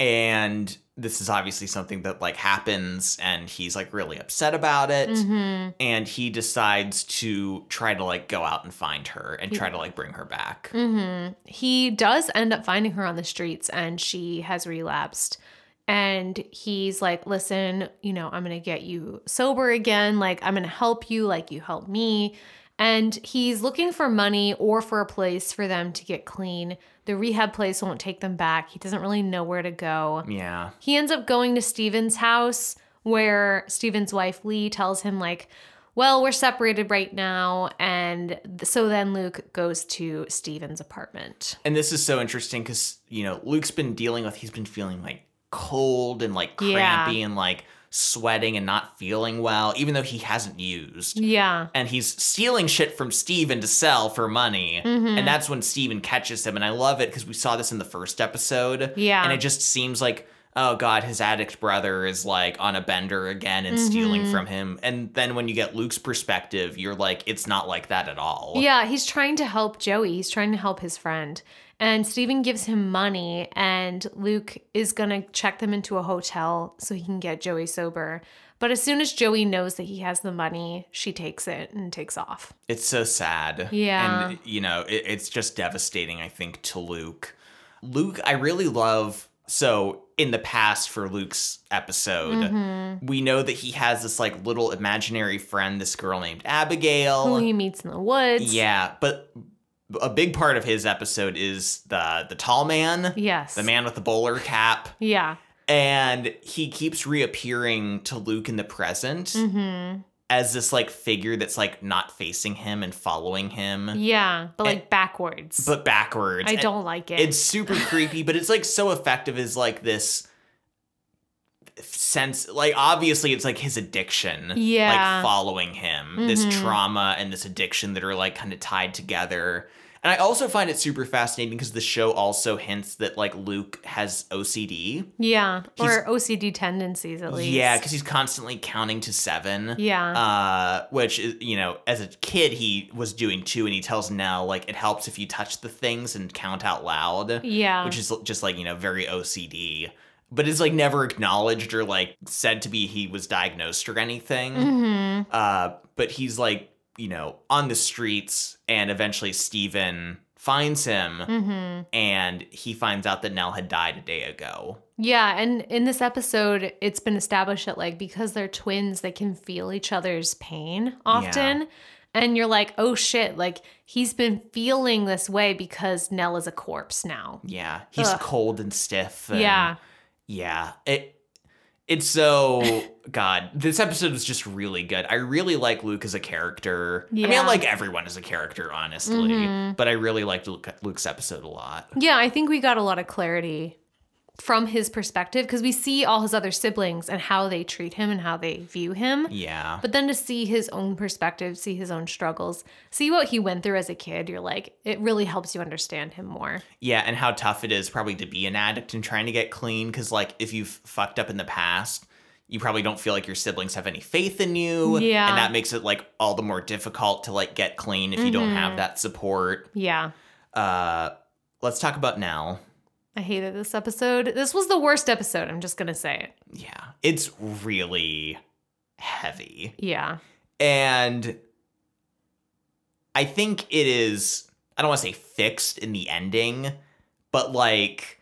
and this is obviously something that like happens and he's like really upset about it Mm-hmm. and he decides to try to like go out and find her and try to like bring her back Mm-hmm. He does end up finding her on the streets and she has relapsed. And he's like, listen, you know, I'm going to get you sober again. Like, I'm going to help you like you helped me. And he's looking for money or for a place for them to get clean. The rehab place won't take them back. He doesn't really know where to go. yeah He ends up going to Steven's house where Steven's wife Lee tells him like, "Well, we're separated right now." And so then Luke goes to Steven's apartment. and this is so interesting because you know luke's been dealing with he's been feeling like cold and like Yeah. crampy and like sweating and not feeling well even though he hasn't used Yeah. and he's stealing shit from Steven to sell for money. Mm-hmm. And that's when Steven catches him. And I love it because we saw this in the first episode. Yeah. And it just seems like, oh God, his addict brother is like on a bender again and stealing Mm-hmm. from him. And then when you get Luke's perspective, you're like, it's not like that at all. Yeah, he's trying to help Joey. He's trying to help his friend. And Steven gives him money, and Luke is going to check them into a hotel so he can get Joey sober. But as soon as Joey knows that he has the money, she takes it and takes off. It's so sad. Yeah. And, you know, it, it's just devastating, I think, to Luke. Luke, I really love. So, in the past for Luke's episode, Mm-hmm. we know that he has this like little imaginary friend, this girl named Abigail. Who he meets in the woods. Yeah, but a big part of his episode is the the tall man, Yes. the man with the bowler cap, Yeah. and he keeps reappearing to Luke in the present Mm-hmm. as this like figure that's like not facing him and following him, Yeah, but like backwards. but backwards. I And don't like it. It's super creepy, but it's like so effective as like this sense like obviously it's like his addiction Yeah. like following him this Mhm. trauma and this addiction that are like kind of tied together and i also find it super fascinating because the show also hints that like luke has ocd yeah, He's- or OCD tendencies at least. yeah because he's constantly counting to seven Yeah. uh which is you know as a kid he was doing too and he tells nell like it helps if you touch the things and count out loud yeah. which is just like you know very OCD, but is like never acknowledged or like said to be he was diagnosed or anything. hmm Uh, but he's like you know on the streets, and eventually Steven finds him, hmm and he finds out that Nell had died a day ago. Yeah, and in this episode, it's been established that like because they're twins, they can feel each other's pain often. And you're like, oh shit, like he's been feeling this way because Nell is a corpse now. Yeah, he's Ugh. cold and stiff. and- Yeah. yeah. It it's so God. This episode was just really good. I really like Luke as a character. Yeah. I mean, I like everyone as a character, honestly. Mhm. But I really liked Luke, Luke's episode a lot. Yeah, I think we got a lot of clarity from his perspective because we see all his other siblings and how they treat him and how they view him. Yeah. But then to see his own perspective, see his own struggles, see what he went through as a kid, you're like, it really helps you understand him more. Yeah, and how tough it is probably to be an addict and trying to get clean because, like, if you've fucked up in the past, you probably don't feel like your siblings have any faith in you. Yeah. And that makes it, like, all the more difficult to, like, get clean if you don't have Mhm. that support. Yeah. Uh, let's talk about Nell. I hated this episode. This was the worst episode. I'm just going to say it. Yeah, it's really heavy. Yeah. And I think it is I don't want to say fixed in the ending, but like,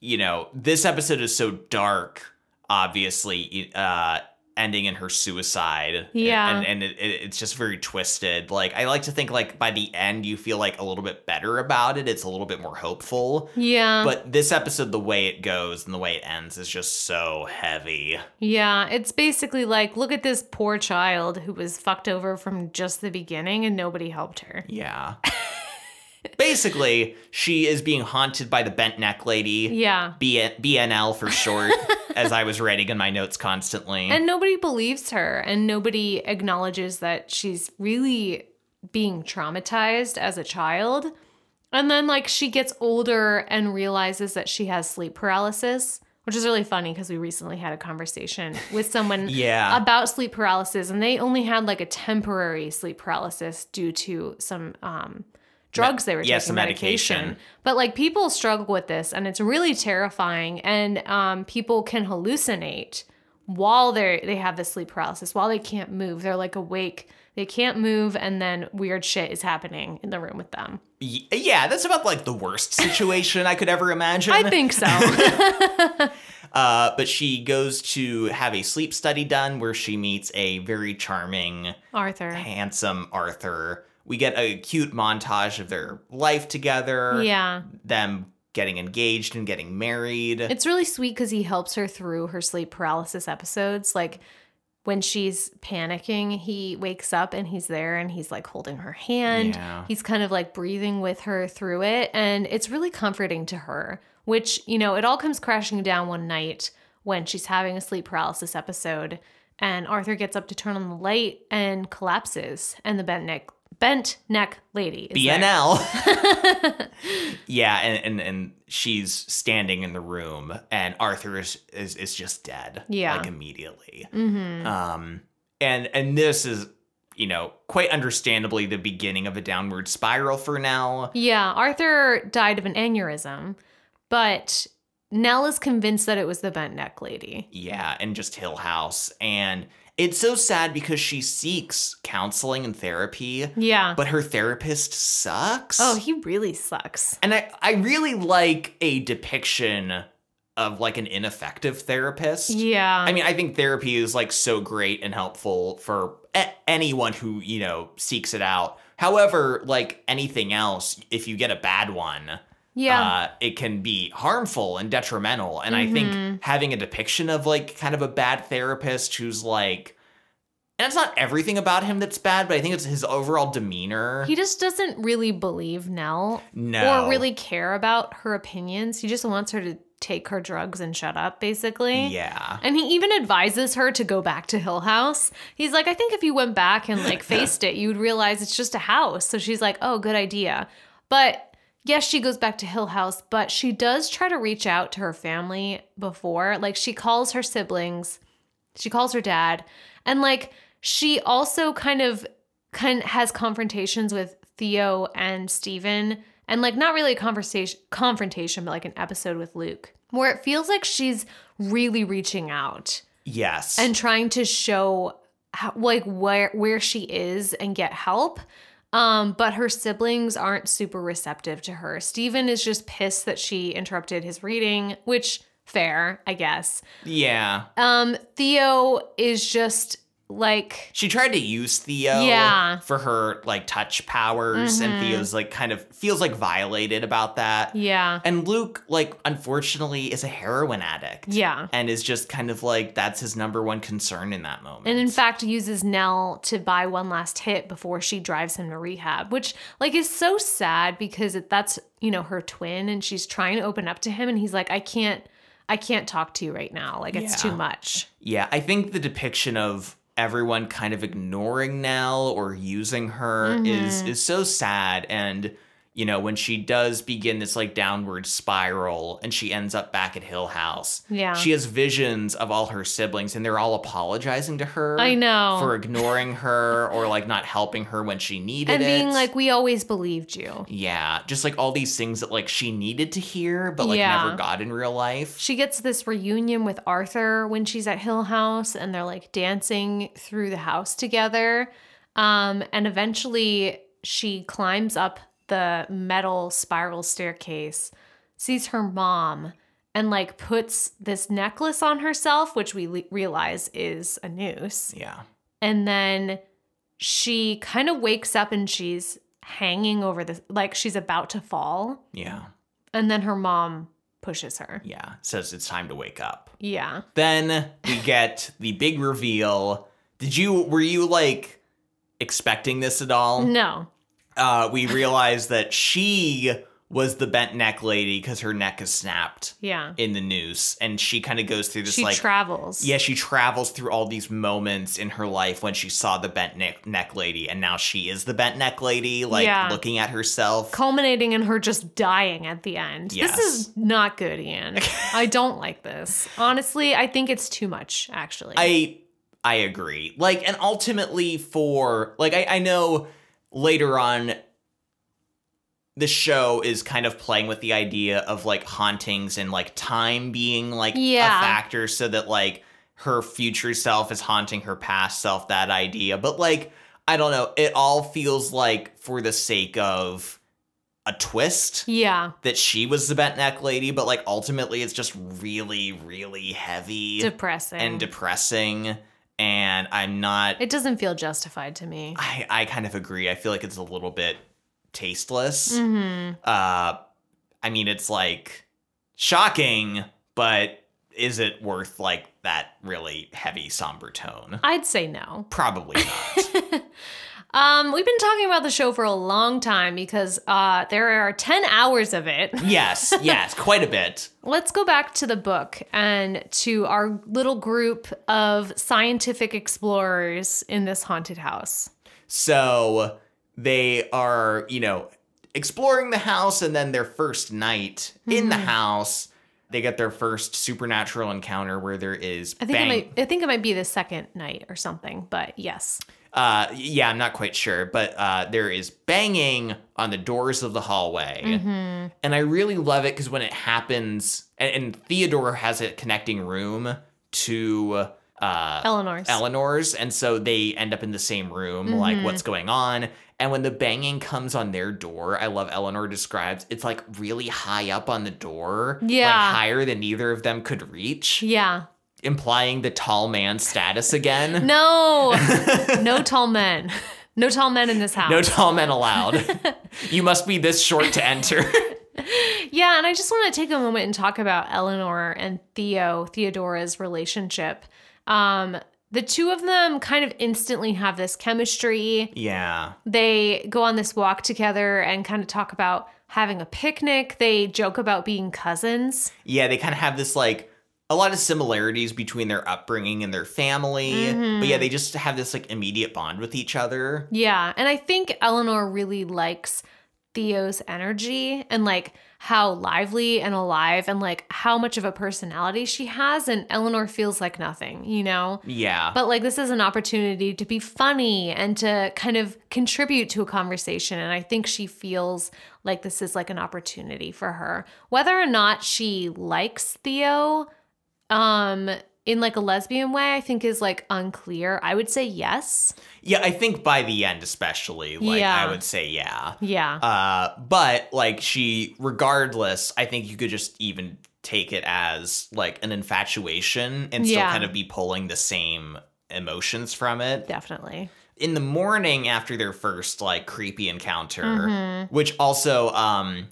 you know, this episode is so dark, obviously, uh, ending in her suicide. Yeah. And, and it, it, it's just very twisted. Like, I like to think, like, by the end, you feel like a little bit better about it. It's a little bit more hopeful. Yeah. But this episode, the way it goes and the way it ends is just so heavy. Yeah, it's basically like, look at this poor child who was fucked over from just the beginning and nobody helped her. Yeah. Basically, she is being haunted by the bent neck lady. Yeah. B- BNL for short, as I was writing in my notes constantly. And nobody believes her and nobody acknowledges that she's really being traumatized as a child. And then, like, she gets older and realizes that she has sleep paralysis, which is really funny because we recently had a conversation with someone Yeah. about sleep paralysis, and they only had like a temporary sleep paralysis due to some um, drugs they were yeah, taking, some medication. But like people struggle with this, and it's really terrifying. And um, people can hallucinate while they they have the sleep paralysis, while they can't move. They're like awake, they can't move, and then weird shit is happening in the room with them. Yeah, that's about like the worst situation I could ever imagine. I think so. Uh, but she goes to have a sleep study done where she meets a very charming, Arthur. handsome Arthur. We get a cute montage of their life together. Yeah. Them getting engaged and getting married. It's really sweet because he helps her through her sleep paralysis episodes. Like when she's panicking, he wakes up and he's there and he's like holding her hand. Yeah. He's kind of like breathing with her through it. And it's really comforting to her, which, you know, it all comes crashing down one night when she's having a sleep paralysis episode. And Arthur gets up to turn on the light and collapses. And the bent neck, bent neck lady is. BNL. yeah, and, and and she's standing in the room, and Arthur is is, is just dead. Yeah. like immediately. Mhm. Um, and and this is you know quite understandably the beginning of a downward spiral for Nell. Yeah, Arthur died of an aneurysm, but Nell is convinced that it was the bent neck lady. Yeah, and just Hill House, and it's so sad because she seeks counseling and therapy, Yeah. but her therapist sucks. oh, he really sucks. And I, I really like a depiction of like an ineffective therapist. Yeah. I mean, I think therapy is like so great and helpful for a- anyone who, you know, seeks it out. However, like anything else, if you get a bad one, yeah. uh, it can be harmful and detrimental. And I Mhm. think having a depiction of like kind of a bad therapist who's like, and it's not everything about him that's bad, but I think it's his overall demeanor. he just doesn't really believe Nell no. or really care about her opinions. He just wants her to take her drugs and shut up, basically. Yeah. And he even advises her to go back to Hill House. He's like, I think if you went back and like faced it, you would realize it's just a house. So she's like, oh, good idea. But yes, she goes back to Hill House, but she does try to reach out to her family before. Like she calls her siblings, she calls her dad, and like she also kind of kind has confrontations with Theo and Steven and like not really a conversation confrontation but like an episode with Luke where it feels like she's really reaching out Yes. and trying to show how, like where where she is and get help um but her siblings aren't super receptive to her Steven is just pissed that she interrupted his reading which fair I guess yeah. um Theo is just like She tried to use Theo Yeah. for her like touch powers, and mm-hmm. Theo's like kind of feels like violated about that. yeah And Luke, like, unfortunately, is a heroin addict. yeah And is just kind of like that's his number one concern in that moment. and in fact uses Nell to buy one last hit before she drives him to rehab, which like is so sad because that's you know her twin and she's trying to open up to him and he's like I can't I can't talk to you right now like it's Yeah. too much. yeah, I think the depiction of everyone kind of ignoring Nell or using her is Mm-hmm. is so sad and you know when she does begin this like downward spiral and she ends up back at Hill House Yeah. she has visions of all her siblings and they're all apologizing to her I know. for ignoring her or like not helping her when she needed and it And being like we always believed you. yeah just like all these things that like she needed to hear but like Yeah. never got in real life She gets this reunion with Arthur when she's at Hill House and they're like dancing through the house together. Um, and eventually she climbs up the metal spiral staircase, sees her mom, and like puts this necklace on herself, which we le- realize is a noose. Yeah. And then she kind of wakes up and she's hanging over the, like she's about to fall. Yeah. And then her mom pushes her. Yeah. Says it's time to wake up. Yeah. Then we get the big reveal. Did you were you like expecting this at all? No. Uh we realize that she was the bent neck lady because her neck is snapped Yeah. in the noose. And she kind of goes through this She like travels. Yeah, she travels through all these moments in her life when she saw the bent neck, neck lady, and now she is the bent neck lady, like Yeah. looking at herself. culminating in her just dying at the end. Yes. This is not good, Ian. I don't like this. Honestly, I think it's too much, actually. I I agree. Like, and ultimately for like I, I know later on the show is kind of playing with the idea of like hauntings and like time being like Yeah. a factor so that like her future self is haunting her past self, that idea. But like, I don't know, it all feels like for the sake of a twist yeah. that she was the bent neck lady, but like ultimately it's just really, really heavy Depressing. and depressing. And I'm not it doesn't feel justified to me. I, I kind of agree. I feel like it's a little bit tasteless. hmm Uh I mean it's like shocking, but is it worth like that really heavy somber tone? I'd say no. Probably not. Um, we've been talking about the show for a long time because uh, there are 10 hours of it. yes, yes, quite a bit. Let's go back to the book and to our little group of scientific explorers in this haunted house. So they are, you know, exploring the house and then their first night in the house, they get their first supernatural encounter where there is I think bang- it might I think it might be the second night or something, but yes. Uh, yeah, I'm not quite sure, but uh, there is banging on the doors of the hallway, Mm-hmm. and I really love it because when it happens, and, and Theodora has a connecting room to uh, Eleanor's. Eleanor's, and so they end up in the same room, like Mm-hmm. what's going on. And when the banging comes on their door, I love Eleanor describes it's like really high up on the door, Yeah. like higher than either of them could reach, yeah. Implying the tall man status again. No. no tall men. No tall men in this house. No tall men allowed. you must be this short to enter. Yeah, and I just want to take a moment and talk about Eleanor and Theo, Theodora's relationship. Um, the two of them kind of instantly have this chemistry. yeah. They go on this walk together and kind of talk about having a picnic. They joke about being cousins. Yeah, they kind of have this like a lot of similarities between their upbringing and their family. Mm-hmm. But yeah, they just have this like immediate bond with each other. Yeah, and I think Eleanor really likes Theo's energy and like how lively and alive and like how much of a personality she has and Eleanor feels like nothing, you know? Yeah. But like this is an opportunity to be funny and to kind of contribute to a conversation and I think she feels like this is like an opportunity for her. Whether or not she likes Theo um in like a lesbian way I think is like unclear. I would say yes. yeah, I think by the end especially, like Yeah. I would say yeah. Yeah. Uh but like she regardless, I think you could just even take it as like an infatuation and still Yeah. kind of be pulling the same emotions from it. Definitely. in the morning after their first like creepy encounter Mm-hmm. which also um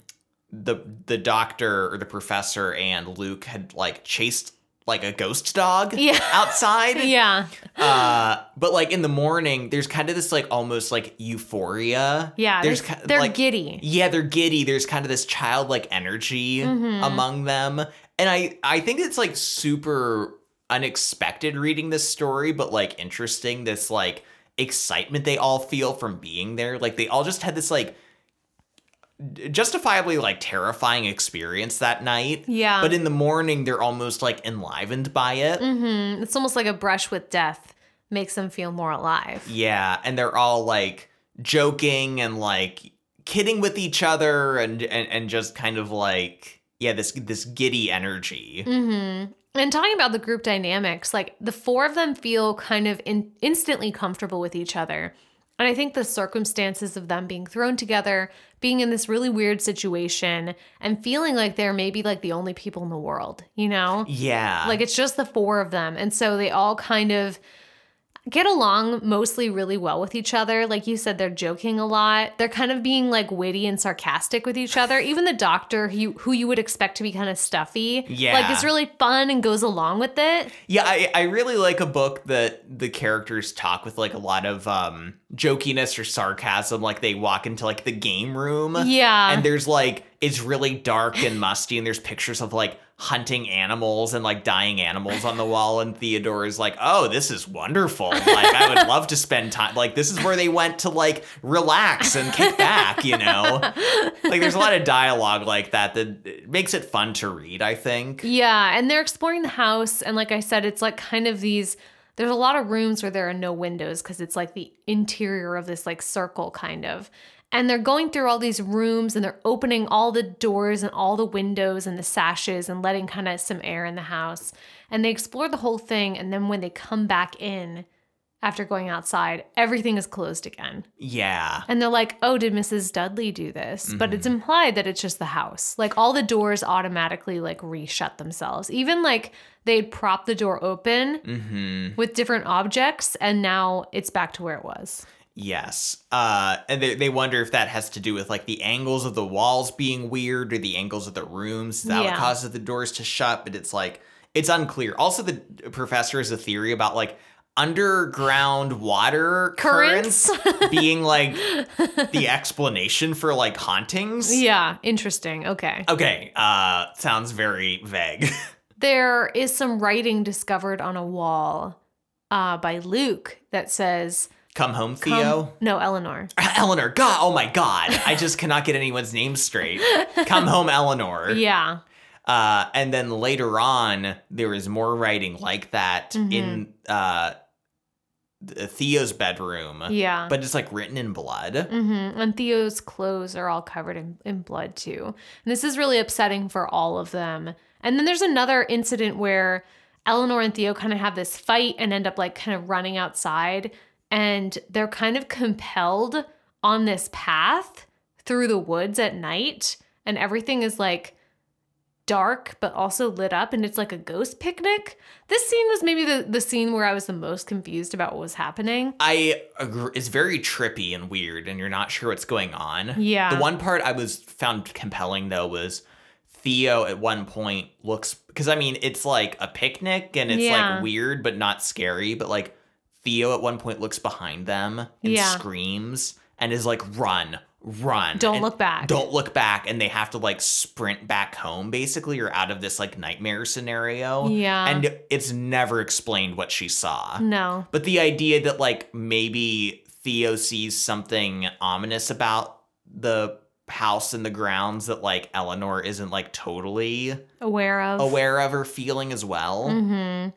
the the doctor or the professor and luke had like chased like a ghost dog Yeah. outside Yeah. uh but like in the morning there's kind of this like almost like euphoria Yeah. there's They're, like giddy. yeah they're giddy there's kind of this childlike energy Mm-hmm. among them and i i think it's like super unexpected reading this story but like interesting this like excitement they all feel from being there like they all just had this like justifiably like terrifying experience that night Yeah. but in the morning they're almost like enlivened by it hmm It's almost like a brush with death makes them feel more alive. Yeah, and they're all like joking and like kidding with each other and and, and just kind of like yeah, this this giddy energy. hmm And talking about the group dynamics, like the four of them feel kind of in, instantly comfortable with each other. And I think the circumstances of them being thrown together, being in this really weird situation, and feeling like they're maybe like the only people in the world, you know? Yeah. Like it's just the four of them. And so they all kind of get along mostly really well with each other. Like you said, they're joking a lot. They're kind of being like witty and sarcastic with each other. Even the doctor, who you, who you would expect to be kind of stuffy, Yeah. like is really fun and goes along with it. Yeah, I, I really like a book that the characters talk with like a lot of um jokiness or sarcasm. Like they walk into like the game room. Yeah. And there's like it's really dark and musty, and there's pictures of like hunting animals and like dying animals on the wall. And Theodora is like, Oh, this is wonderful. Like I would love to spend time like this is where they went to like relax and kick back, you know? Like there's a lot of dialogue like that that uh, makes it fun to read, I think. Yeah, and they're exploring the house, and like I said, it's like kind of these. There's a lot of rooms where there are no windows because it's like the interior of this like circle kind of. And they're going through all these rooms and they're opening all the doors and all the windows and the sashes and letting kind of some air in the house. And they explore the whole thing. And then when they come back in after going outside, everything is closed again. Yeah. And they're like, oh, did Mrs. Dudley do this? But it's implied that it's just the house. Like all the doors automatically like reshut themselves. Even like they'd prop the door open Mm-hmm. with different objects and now it's back to where it was. Yes. Uh, and they, they wonder if that has to do with like the angles of the walls being weird or the angles of the rooms. That Yeah. causes the doors to shut? But it's like, it's unclear. Also, the professor has a theory about like underground water currents, Currents? being like the explanation for like hauntings. yeah, interesting. Okay. Okay. Uh, sounds very vague. There is some writing discovered on a wall uh, by Luke that says, Come home, Come- Theo. no, Eleanor. Eleanor. God. Oh my God. I just cannot get anyone's name straight. Come home, Eleanor. Yeah. Uh, and then later on, there is more writing like that Mm-hmm. in uh, Theo's bedroom, Yeah. but it's like written in blood. hmm And Theo's clothes are all covered in, in blood too. And this is really upsetting for all of them. And then there's another incident where Eleanor and Theo kind of have this fight and end up like kind of running outside. And they're kind of compelled on this path through the woods at night. And everything is like dark, but also lit up. And it's like a ghost picnic. This scene was maybe the, the scene where I was the most confused about what was happening. I agree. It's very trippy and weird, and you're not sure what's going on. Yeah. The one part I was found compelling though was Theo at one point looks because I mean it's like a picnic and it's Yeah. like weird but not scary, but like Theo at one point looks behind them and Yeah. screams and is like run, run. Don't look back. Don't look back and they have to like sprint back home basically or out of this like nightmare scenario. Yeah. And it's never explained what she saw. No. But the idea that like maybe Theo sees something ominous about the house and the grounds that like Eleanor isn't like totally Aware of. aware of or feeling as well. Mm-hmm.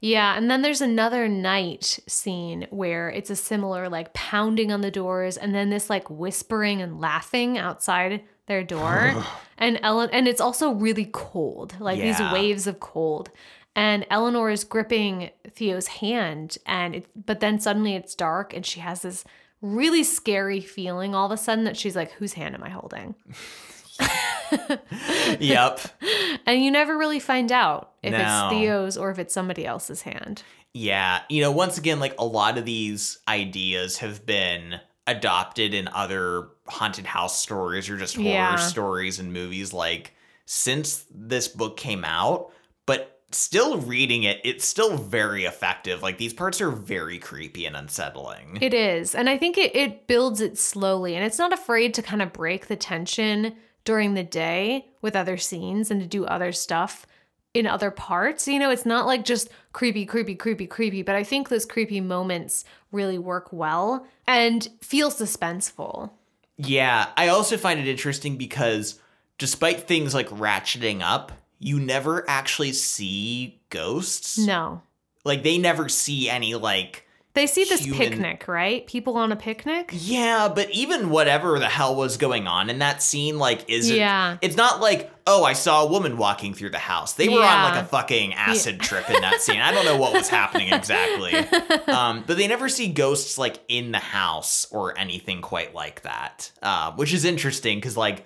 Yeah, and then there's another night scene where it's a similar like pounding on the doors and then this like whispering and laughing outside their door. and Ellen and it's also really cold. Like these waves of cold. And Eleanor is gripping Theo's hand and it but then suddenly it's dark and she has this really scary feeling all of a sudden that she's like whose hand am I holding? yep. And you never really find out if No. it's Theo's or if it's somebody else's hand. Yeah. You know, once again, like a lot of these ideas have been adopted in other haunted house stories or just horror Yeah. stories and movies like since this book came out, but still reading it, it's still very effective. Like these parts are very creepy and unsettling. It is. And I think it, it builds it slowly and it's not afraid to kind of break the tension during the day with other scenes and to do other stuff in other parts. You know, it's not like just creepy, creepy, creepy, creepy, but I think those creepy moments really work well and feel suspenseful. Yeah, I also find it interesting because despite things like ratcheting up, you never actually see ghosts. No. Like they never see any like They see this Human- picnic, right? People on a picnic. Yeah, but even whatever the hell was going on in that scene, like, isn't. Yeah. It's not like, oh, I saw a woman walking through the house. They were Yeah. on like a fucking acid trip in that scene. I don't know what was happening exactly. Um, but they never see ghosts like in the house or anything quite like that, uh, which is interesting because like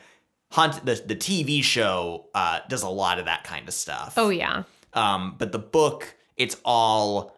Haunt the the TV show uh, does a lot of that kind of stuff. Oh yeah. Um, but the book, it's all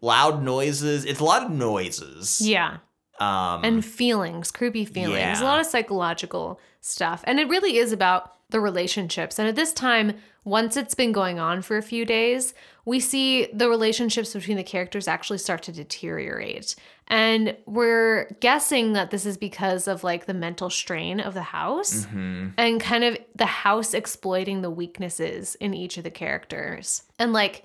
loud noises. It's a lot of noises. Yeah. Um, and feelings, creepy feelings, Yeah. a lot of psychological stuff. And it really is about the relationships. And at this time, once it's been going on for a few days, we see the relationships between the characters actually start to deteriorate. And we're guessing that this is because of like the mental strain of the house mhm. and kind of the house exploiting the weaknesses in each of the characters. And like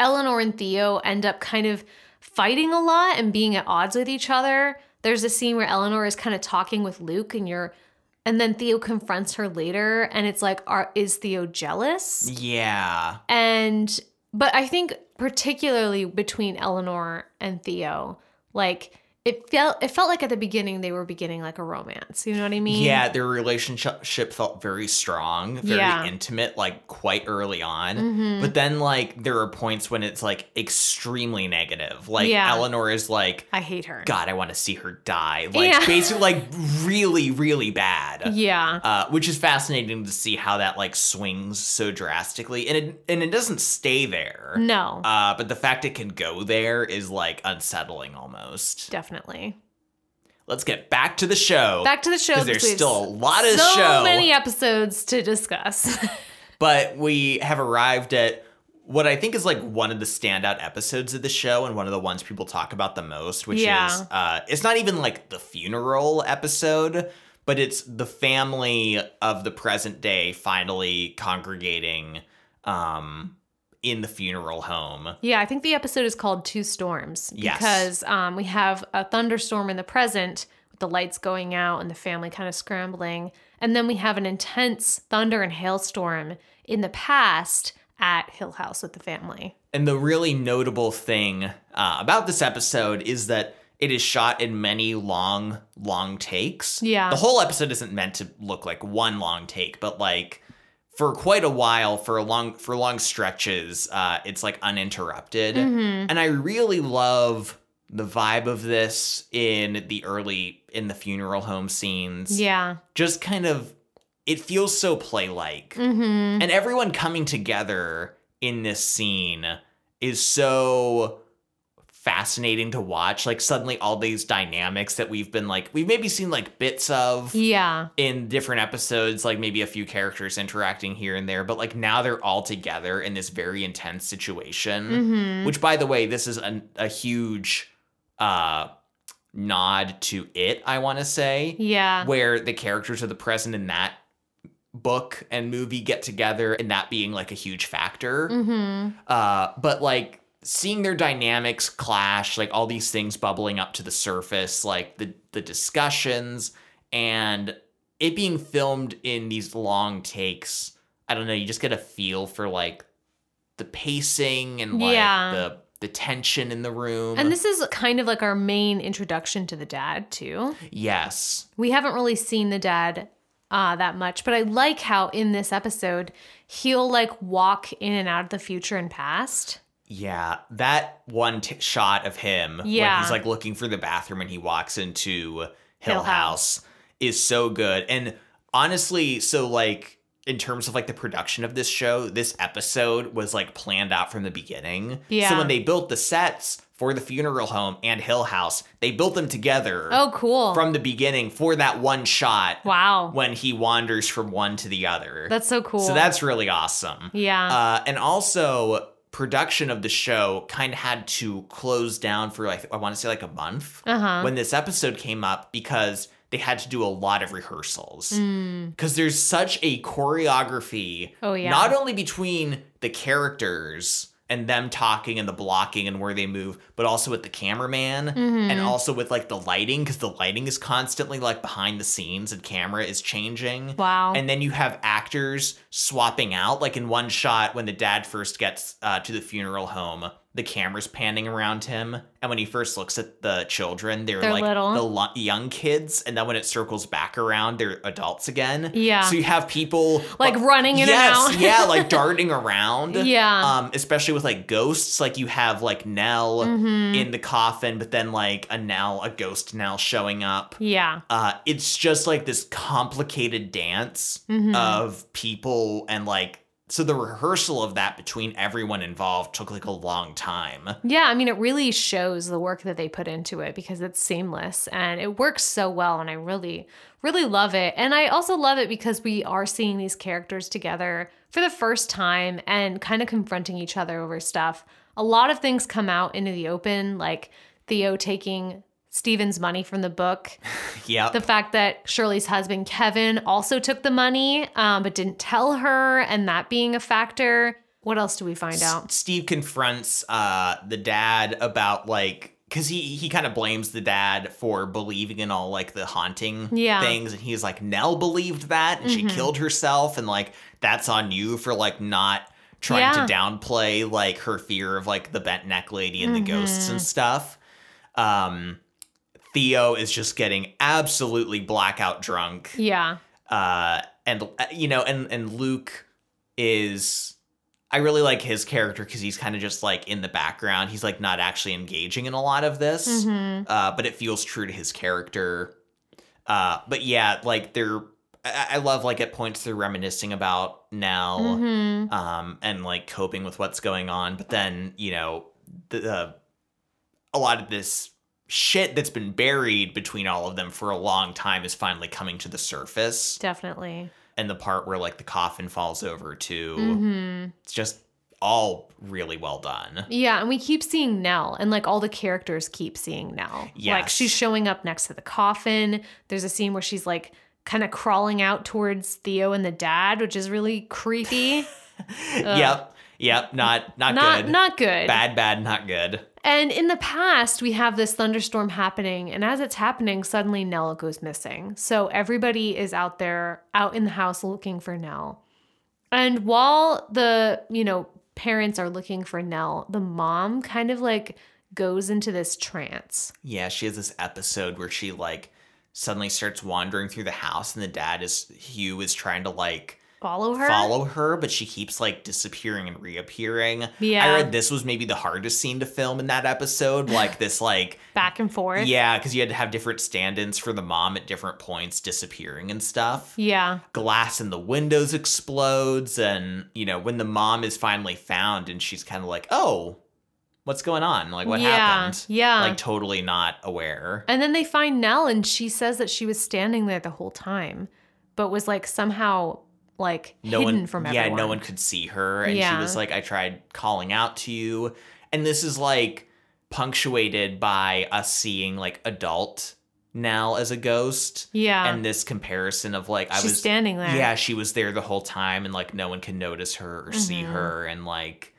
Eleanor and Theo end up kind of fighting a lot and being at odds with each other. There's a scene where Eleanor is kind of talking with Luke and you're and then Theo confronts her later and it's like are is Theo jealous? Yeah. And but I think particularly between Eleanor and Theo, like it felt it felt like at the beginning they were beginning like a romance. You know what I mean? Yeah, their relationship felt very strong, very Yeah. intimate, like quite early on. Mhm. But then, like, there are points when it's like extremely negative. Like, Yeah. Eleanor is like, I hate her. God, I want to see her die. Like, Yeah. basically, like, really, really bad. Yeah. Uh, which is fascinating to see how that like swings so drastically, and it and it doesn't stay there. No. Uh, but the fact it can go there is like unsettling almost. Definitely. Let's get back to the show. Back to the show. because there's still a lot of so show. many episodes to discuss. but we have arrived at what I think is like one of the standout episodes of the show and one of the ones people talk about the most, which Yeah. is uh, it's not even like the funeral episode, but it's the family of the present day finally congregating um, in the funeral home. yeah, I think the episode is called Two Storms Yes. because um, we have a thunderstorm in the present with the lights going out and the family kind of scrambling. And then we have an intense thunder and hailstorm in the past at Hill House with the family. And the really notable thing uh, about this episode is that it is shot in many long, long takes. Yeah. The whole episode isn't meant to look like one long take, but like for quite a while, for a long for long stretches, uh, it's like uninterrupted. Mm-hmm. And I really love the vibe of this in the early in the funeral home scenes. Yeah. Just kind of it feels so play-like Mm-hmm. and everyone coming together in this scene is so fascinating to watch like suddenly all these dynamics that we've been like we've maybe seen like bits of Yeah. in different episodes like maybe a few characters interacting here and there but like now they're all together in this very intense situation Mm-hmm. which by the way this is a, a huge uh nod to it i want to say Yeah. where the characters of the present in that book and movie get together and that being like a huge factor. Mm-hmm. Uh, but like seeing their dynamics clash, like all these things bubbling up to the surface, like the the discussions and it being filmed in these long takes. I don't know, you just get a feel for like the pacing and like Yeah. the the tension in the room. And this is kind of like our main introduction to the dad, too. yes. We haven't really seen the dad uh, that much, but I like how in this episode he'll like walk in and out of the future and past. Yeah, that one t- shot of him when Yeah. he's like looking for the bathroom and he walks into Hill, Hill House. House. is so good. And honestly, so like in terms of like the production of this show, this episode was like planned out from the beginning. Yeah. So when they built the sets for the funeral home and Hill House, they built them together Oh, cool. from the beginning for that one shot wow. when he wanders from one to the other. That's so cool. So that's really awesome. yeah. Uh, and also, production of the show kind of had to close down for like I want to say like a month Uh huh. when this episode came up because they had to do a lot of rehearsals Mm. because there's such a choreography Oh, yeah. not only between the characters and them talking and the blocking and where they move but also with the cameraman Mm-hmm. and also with like the lighting because the lighting is constantly like behind the scenes and camera is changing Wow. and then you have actors swapping out. Like in one shot, when the dad first gets uh, to the funeral home, the camera's panning around him, and when he first looks at the children, they're, They're like little. the lo- young kids, and then when it circles back around, they're adults again. Yeah. So you have people Like running in and yes, out. yeah, like darting around. Yeah. Um, especially with like ghosts, like you have like Nell Mhm. in the coffin, but then like a Nell, a ghost Nell showing up. Yeah. Uh, it's just like this complicated dance Mhm. of people and like so the rehearsal of that between everyone involved took like a long time. Yeah, I mean, it really shows the work that they put into it because it's seamless and it works so well. And I really, really love it. And I also love it because we are seeing these characters together for the first time and kind of confronting each other over stuff. A lot of things come out into the open, like Theo taking Steven's money from the book. yeah. The fact that Shirley's husband, Kevin, also took the money um, but didn't tell her, and that being a factor. What else do we find out? S- Steve confronts uh the dad about like because he he kind of blames the dad for believing in all like the haunting Yeah. things and he's like Nell believed that and Mhm. she killed herself and like that's on you for like not trying Yeah. to downplay like her fear of like the bent neck lady and the ghosts and stuff um Theo is just getting absolutely blackout drunk Yeah. uh and uh, you know and and luke is i really like his character because he's kind of just like in the background he's like not actually engaging in a lot of this Mhm. uh but it feels true to his character uh but yeah like they're I, I love like at points they're reminiscing about Nell Mhm. um and like coping with what's going on but then you know the uh, a lot of this shit that's been buried between all of them for a long time is finally coming to the surface Definitely. and the part where like the coffin falls over too hmm it's just all really well done Yeah, and we keep seeing Nell, and like all the characters keep seeing Nell. Like she's showing up next to the coffin. There's a scene where she's like kind of crawling out towards Theo and the dad, which is really creepy. yep yep not not, not good not good. bad bad not good And in the past, we have this thunderstorm happening, and as it's happening, suddenly Nell goes missing. So everybody is out there, out in the house looking for Nell. And while the, you know, parents are looking for Nell, the mom kind of like goes into this trance. yeah she has this episode where she like suddenly starts wandering through the house and the dad is hugh is trying to like Follow her? follow her but she keeps like disappearing and reappearing Yeah. i read this was maybe the hardest scene to film in that episode like this like Back and forth. yeah because you had to have different stand-ins for the mom at different points disappearing and stuff Yeah. glass in the windows explodes and you know when the mom is finally found and she's kind of like oh what's going on like what yeah. happened Yeah. like totally not aware and then they find Nell, and she says that she was standing there the whole time, but was like somehow like no hidden one from yeah no one could see her and she was like i tried calling out to you and this is like punctuated by us seeing like adult Nell as a ghost Yeah. and this comparison of like i was standing there. Yeah, she was there the whole time and like no one can notice her or see Mhm. her and like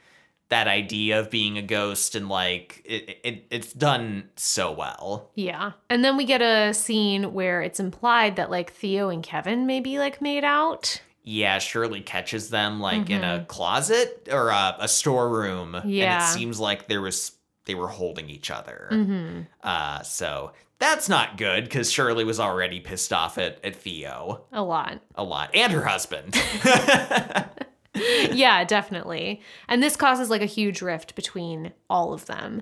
that idea of being a ghost and like it, it it's done so well. Yeah. And then we get a scene where it's implied that like Theo and Kevin maybe like made out. Yeah, Shirley catches them like in a closet or a, a storeroom and it seems like there was they were holding each other. Mm-hmm. Uh so that's not good because Shirley was already pissed off at, at Theo A lot. a lot and her husband. yeah, definitely. And this causes like a huge rift between all of them.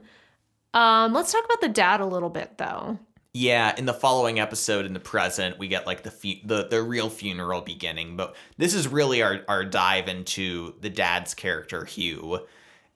Um, let's talk about the dad a little bit though. Yeah, in the following episode in the present, we get like the fu- the the real funeral beginning, but this is really our our dive into the dad's character Hugh.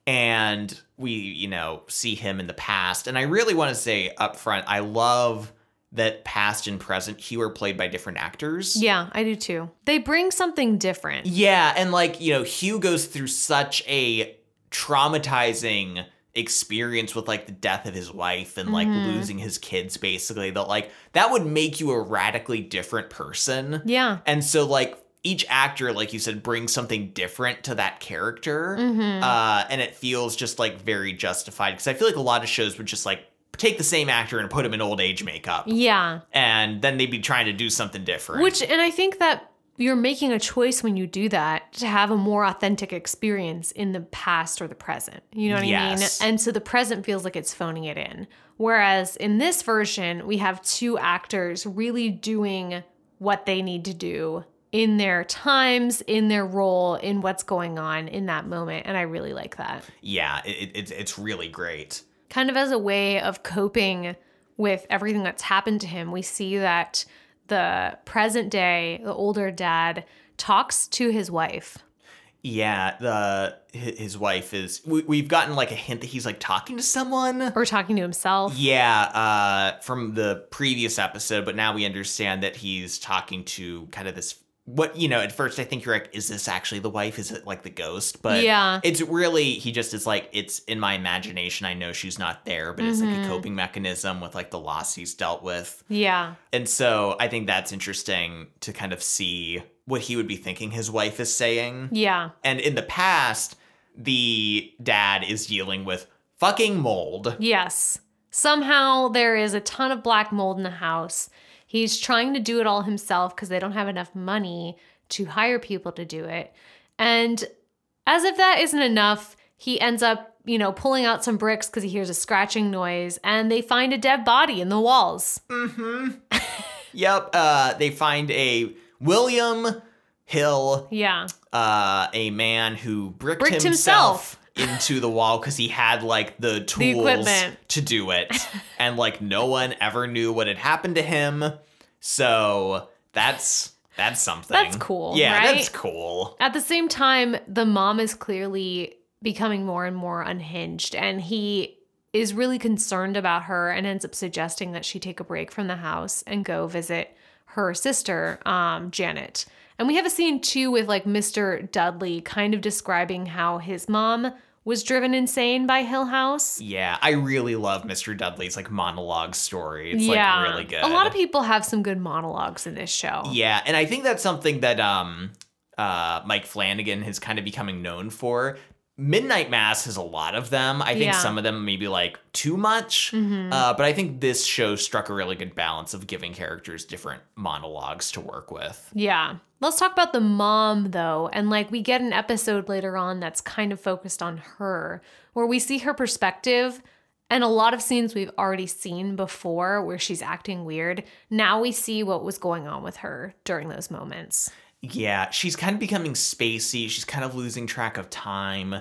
And we, you know, see him in the past. And I really want to say up front, I love that past and present Hugh are played by different actors. Yeah, I do too. They bring something different. Yeah, and like, you know, Hugh goes through such a traumatizing experience with like the death of his wife and like Mhm. losing his kids basically that like that would make you a radically different person. Yeah. And so like each actor like you said brings something different to that character. Mm-hmm. Uh and it feels just like very justified because I feel like a lot of shows would just like take the same actor and put him in old age makeup yeah. and then they'd be trying to do something different. Which, and I think that you're making a choice when you do that to have a more authentic experience in the past or the present. You know what Yes. I mean? And so the present feels like it's phoning it in. Whereas in this version, we have two actors really doing what they need to do in their times, in their role, in what's going on in that moment. And I really like that. Yeah, it, it, it's- it's really great. kind of as a way of coping with everything that's happened to him, we see that the present day, the older dad talks to his wife. Yeah, the his wife is. We, we've gotten like a hint that he's like talking to someone. Or talking to himself. Yeah, uh, from the previous episode, but now we understand that he's talking to kind of this. What you know, at first I think you're like, is this actually the wife? Is it like the ghost? But Yeah. it's really he just is like, it's in my imagination. I know she's not there, but it's like Mm-hmm. a coping mechanism with like the loss he's dealt with. Yeah. And so I think that's interesting to kind of see what he would be thinking his wife is saying. Yeah. And in the past, the dad is dealing with fucking mold. Yes. Somehow there is a ton of black mold in the house. He's trying to do it all himself because they don't have enough money to hire people to do it. And as if that isn't enough, he ends up, you know, pulling out some bricks because he hears a scratching noise and they find a dead body in the walls. Mm hmm. yep. Uh, they find a William Hill, Yeah. uh, a man who bricked, Bricked himself, into the wall because he had like the tools equipment. to do it, and like no one ever knew what had happened to him. So that's that's something. That's cool, Yeah, right? that's cool. At the same time, the mom is clearly becoming more and more unhinged, and he is really concerned about her and ends up suggesting that she take a break from the house and go visit her sister, um, Janet. And we have a scene too with like Mr. Dudley kind of describing how his mom was driven insane by Hill House. Yeah, I really love Mr. Dudley's like monologue story. It's like really good. A lot of people have some good monologues in this show. Yeah, and I think that's something that um uh Mike Flanagan is kind of becoming known for. Midnight Mass has a lot of them. I think Yeah. some of them maybe like too much. Mhm. Uh, but I think this show struck a really good balance of giving characters different monologues to work with. Yeah. Let's talk about the mom though. And like we get an episode later on that's kind of focused on her, where we see her perspective and a lot of scenes we've already seen before where she's acting weird. Now we see what was going on with her during those moments. Yeah, she's kind of becoming spacey. She's kind of losing track of time.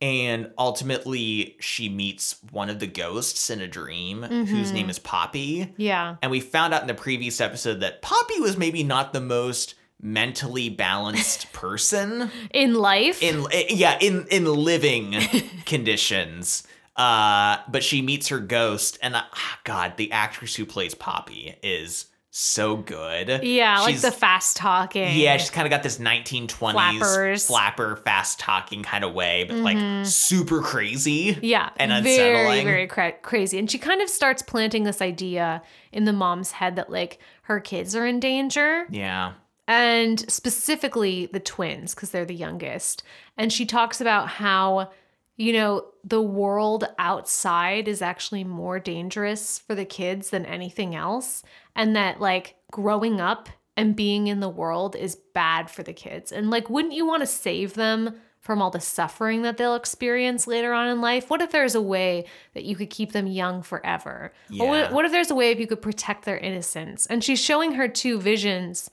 And ultimately, she meets one of the ghosts in a dream whose Mhm. name is Poppy. Yeah. And we found out in the previous episode that Poppy was maybe not the most mentally balanced person In life. in eh, yeah in in living conditions. Uh, but she meets her ghost, and uh, ah, God, the actress who plays Poppy is so good. yeah, like She's- the fast talking. Yeah, she's kind of got this 1920s Flappers. flapper, fast talking kind of way, but like Mhm. super crazy. Yeah, and very, very cra- crazy. And she kind of starts planting this idea in the mom's head that like her kids are in danger. Yeah. and specifically the twins because they're the youngest. And she talks about how, you know, the world outside is actually more dangerous for the kids than anything else. And that, like, growing up and being in the world is bad for the kids. And, like, wouldn't you want to save them? From all the suffering that they'll experience later on in life? What if there's a way that you could keep them young forever? Or what, what if there's a way if you could protect their innocence? And she's showing her two visions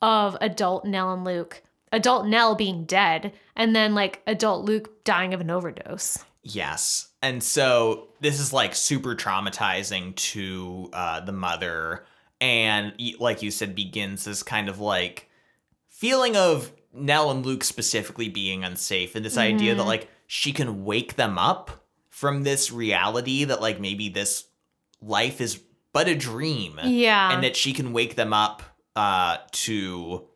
of adult Nell and Luke. Adult Nell being dead, and then like adult Luke dying of an overdose. Yes. And so this is like super traumatizing to uh, the mother. And like you said, begins this kind of like feeling of Nell and Luke specifically being unsafe and this idea that Mhm. like she can wake them up from this reality that like maybe this life is but a dream. Yeah. and that she can wake them up uh to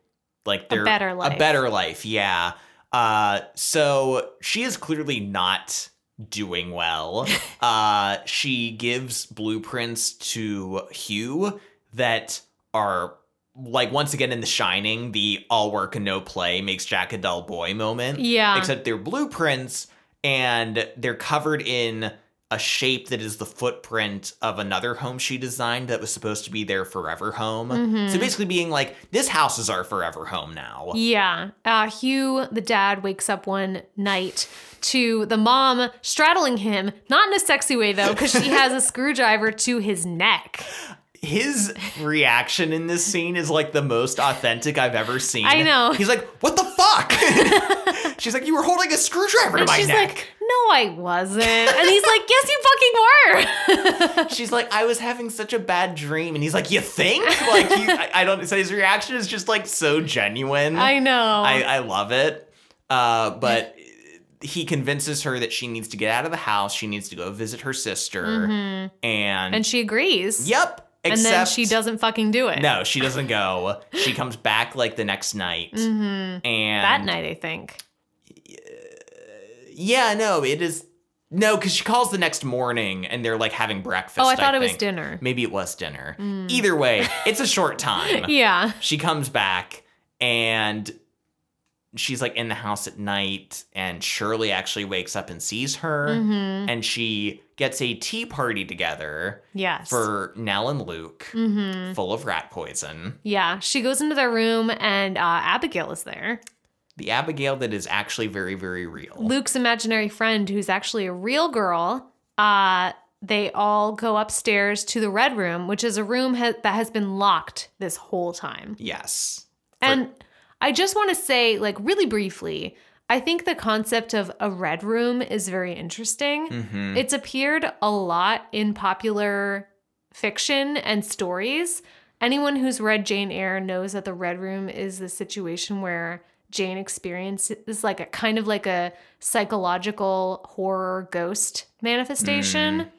like their better life. a better life yeah uh so she is clearly not doing well uh she gives blueprints to hugh that are like once again in the shining the all work and no play makes jack a dull boy moment yeah. except they're blueprints and they're covered in a shape that is the footprint of another home she designed that was supposed to be their forever home. Mm-hmm. So basically being like, this house is our forever home now. Yeah. Uh, Hugh, the dad, wakes up one night to the mom straddling him, not in a sexy way though, because she has a screwdriver to his neck. His reaction in this scene is like the most authentic I've ever seen. I know. He's like, what the fuck? She's like, you were holding a screwdriver to And my she's neck. like, no, I wasn't. And he's like, yes, you fucking were. She's like, I was having such a bad dream. And he's like, you think? Like, I, I don't, so his reaction is just like so genuine. I know. I, I love it. Uh, but he convinces her that she needs to get out of the house. She needs to go visit her sister. And, Mm-hmm. and she agrees. yep. And then she doesn't fucking do it. No, she doesn't go. She comes back like the next night. And Mm-hmm. That night, I think. Yeah, no, it is. No, because she calls the next morning and they're like having breakfast. Oh, I thought it was dinner. Maybe it was dinner. Either way, it's a short time. Yeah. She comes back and she's like in the house at night, and Shirley actually wakes up and sees her, Mm-hmm. and she gets a tea party together Yes. for Nell and Luke, mm-hmm. full of rat poison. Yeah. She goes into their room and uh, Abigail is there. The Abigail that is actually very, very real. Luke's imaginary friend, who's actually a real girl, uh, they all go upstairs to the red room, which is a room ha- that has been locked this whole time. yes. And I just want to say, like, really briefly, I think the concept of a red room is very interesting. hmm It's appeared a lot in popular fiction and stories. Anyone who's read Jane Eyre knows that the red room is the situation where Jane experiences like a kind of like a psychological horror ghost manifestation.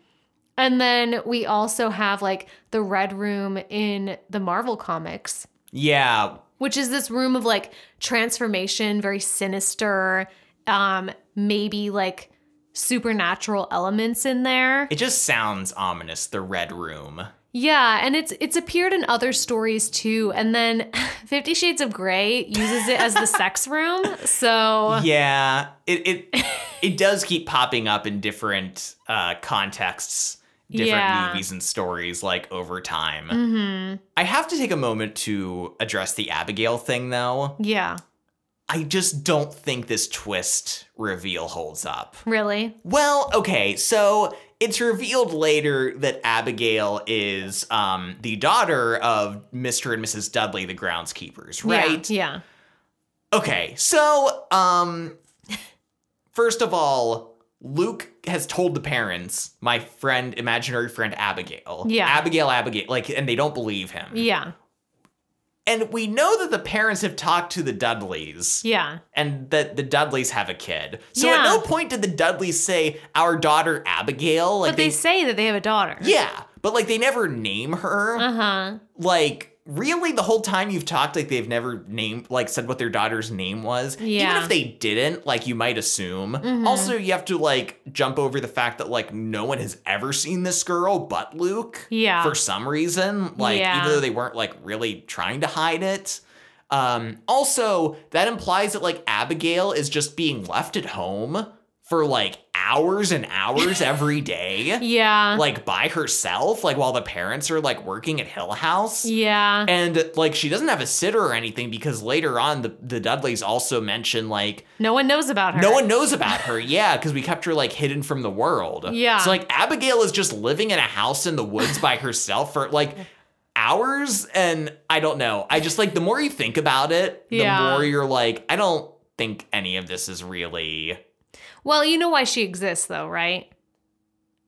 And then we also have like the red room in the Marvel comics, Yeah. Which is this room of like transformation, very sinister, um, maybe like supernatural elements in there. It just sounds ominous, the Red Room. Yeah, and it's it's appeared in other stories too. And then 50 Shades of Grey uses it as the sex room. So Yeah, it it it does keep popping up in different uh, contexts, different Yeah. movies and stories, like over time. mhm. I have to take a moment to address the Abigail thing, though. Yeah. I just don't think this twist reveal holds up. Really? Well, okay, so it's revealed later that Abigail is um, the daughter of Mr. and Mrs. Dudley, the groundskeepers, right? Yeah. Okay, so um first of all, Luke has told the parents, my friend, imaginary friend Abigail. Yeah. Abigail, Abigail, like, and they don't believe him. Yeah. And we know that the parents have talked to the Dudleys Yeah. and that the Dudleys have a kid. So Yeah. at no point did the Dudleys say, our daughter Abigail. Like But they say that they have a daughter. Yeah, but like they never name her. Uh-huh. like really the whole time you've talked like they've never named like said what their daughter's name was Yeah. Mm-hmm. if they didn't like you might assume also you have to like jump over the fact that like no one has ever seen this girl but luke Yeah. for some reason like Yeah. even though they weren't like really trying to hide it um also that implies that like abigail is just being left at home for like hours and hours every day Yeah. like by herself like while the parents are like working at hill house yeah. and like she doesn't have a sitter or anything because later on the, the dudleys also mention like No one knows about her. no one knows about her yeah because we kept her like hidden from the world Yeah. so like abigail is just living in a house in the woods by herself for like hours and i don't know i just like the more you think about it yeah. the more you're like i don't think any of this is really Well, you know why she exists though, right?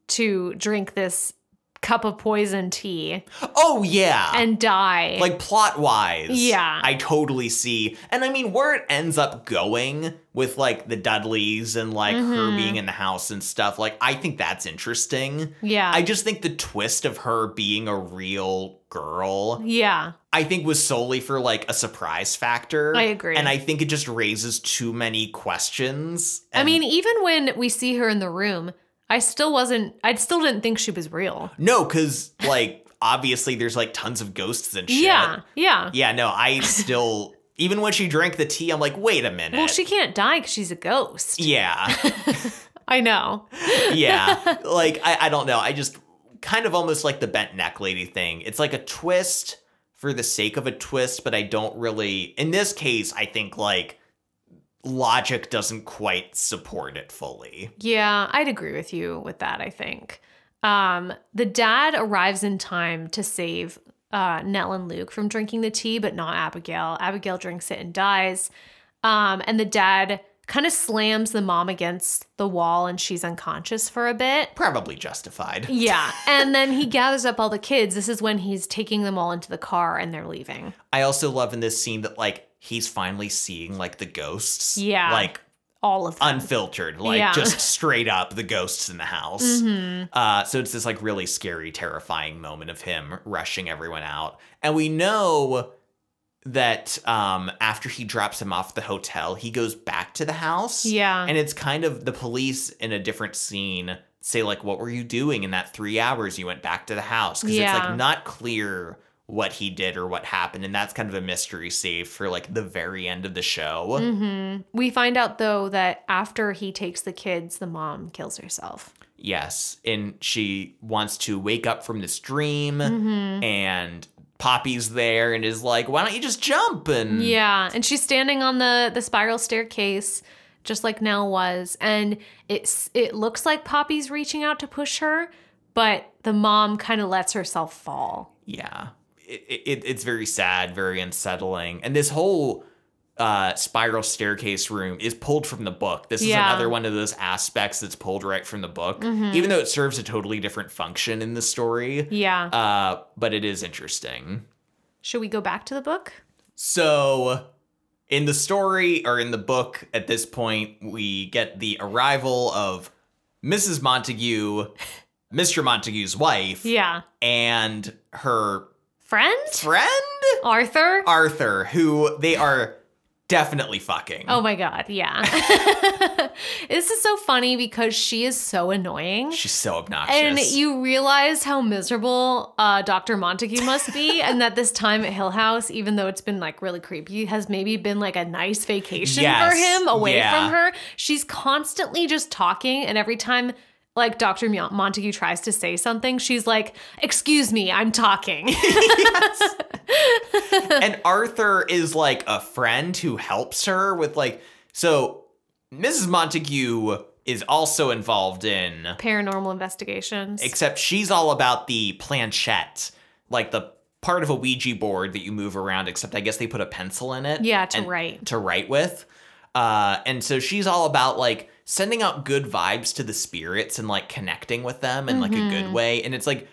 To drink this cup of poison tea oh yeah and die. like plot wise Yeah. i totally see and i mean where it ends up going with like the dudleys and like her Mhm. being in the house and stuff like i think that's interesting yeah. i just think the twist of her being a real girl yeah. i think was solely for like a surprise factor I agree. and i think it just raises too many questions I mean, even when we see her in the room, I still wasn't I still didn't think she was real. no because like obviously there's like tons of ghosts and shit Yeah. Yeah. yeah no i still even when she drank the tea i'm like wait a minute Well, she can't die cuz she's a ghost. Yeah. I know. yeah. Like, I, I don't know. I just kind of almost like the bent neck lady thing. It's like a twist for the sake of a twist, but I don't really, in this case, I think like logic doesn't quite support it fully. Yeah, I'd agree with you with that, I think. Um, the dad arrives in time to save uh, Nell and Luke from drinking the tea, but not Abigail. Abigail drinks it and dies. Um, and the dad kind of slams the mom against the wall and she's unconscious for a bit. Probably justified. Yeah. And then he gathers up all the kids. This is when he's taking them all into the car and they're leaving. I also love in this scene that like he's finally seeing like the ghosts. Yeah. Like All of them. unfiltered, like Yeah. just straight up the ghosts in the house. Mhm. Uh, so it's this like really scary, terrifying moment of him rushing everyone out, and we know that um, after he drops him off the hotel, he goes back to the house. Yeah. and it's kind of the police in a different scene say like, "What were you doing in that three hours you went back to the house?" Because it's like not clear what he did or what happened, and that's kind of a mystery save for like the very end of the show. Mhm. We find out though that after he takes the kids, the mom kills herself. Yes, and she wants to wake up from this dream, Mhm. and Poppy's there and is like, "Why don't you just jump?" And Yeah, and she's standing on the the spiral staircase just like Nell was and it's it looks like Poppy's reaching out to push her, but the mom kind of lets herself fall. yeah, it, it, it's very sad, very unsettling, and this whole uh, spiral staircase room is pulled from the book. This is another one of those aspects that's pulled right from the book, Mhm. even though it serves a totally different function in the story. Yeah. Uh, but it is interesting. Should we go back to the book? So, in the story or in the book, at this point, we get the arrival of Mrs. Montague, Mr. Montague's wife, Yeah. and her Friend? friend, Arthur? Arthur, who they are definitely fucking. Oh my god, yeah. this is so funny because she is so annoying. She's so obnoxious. And you realize how miserable uh, Dr. Montague must be, and that this time at Hill House, even though it's been like really creepy, has maybe been like a nice vacation Yes, for him away yeah. from her. She's constantly just talking, and every time like Dr. Montague tries to say something, she's like, "Excuse me, I'm talking." and Arthur is like a friend who helps her with like so Mrs. Montague is also involved in Paranormal investigations. except she's all about the planchette, like the part of a Ouija board that you move around, except I guess they put a pencil in it. yeah, to write. To write with. Uh, and so she's all about like sending out good vibes to the spirits and like connecting with them in like a good Mhm. way. And it's like,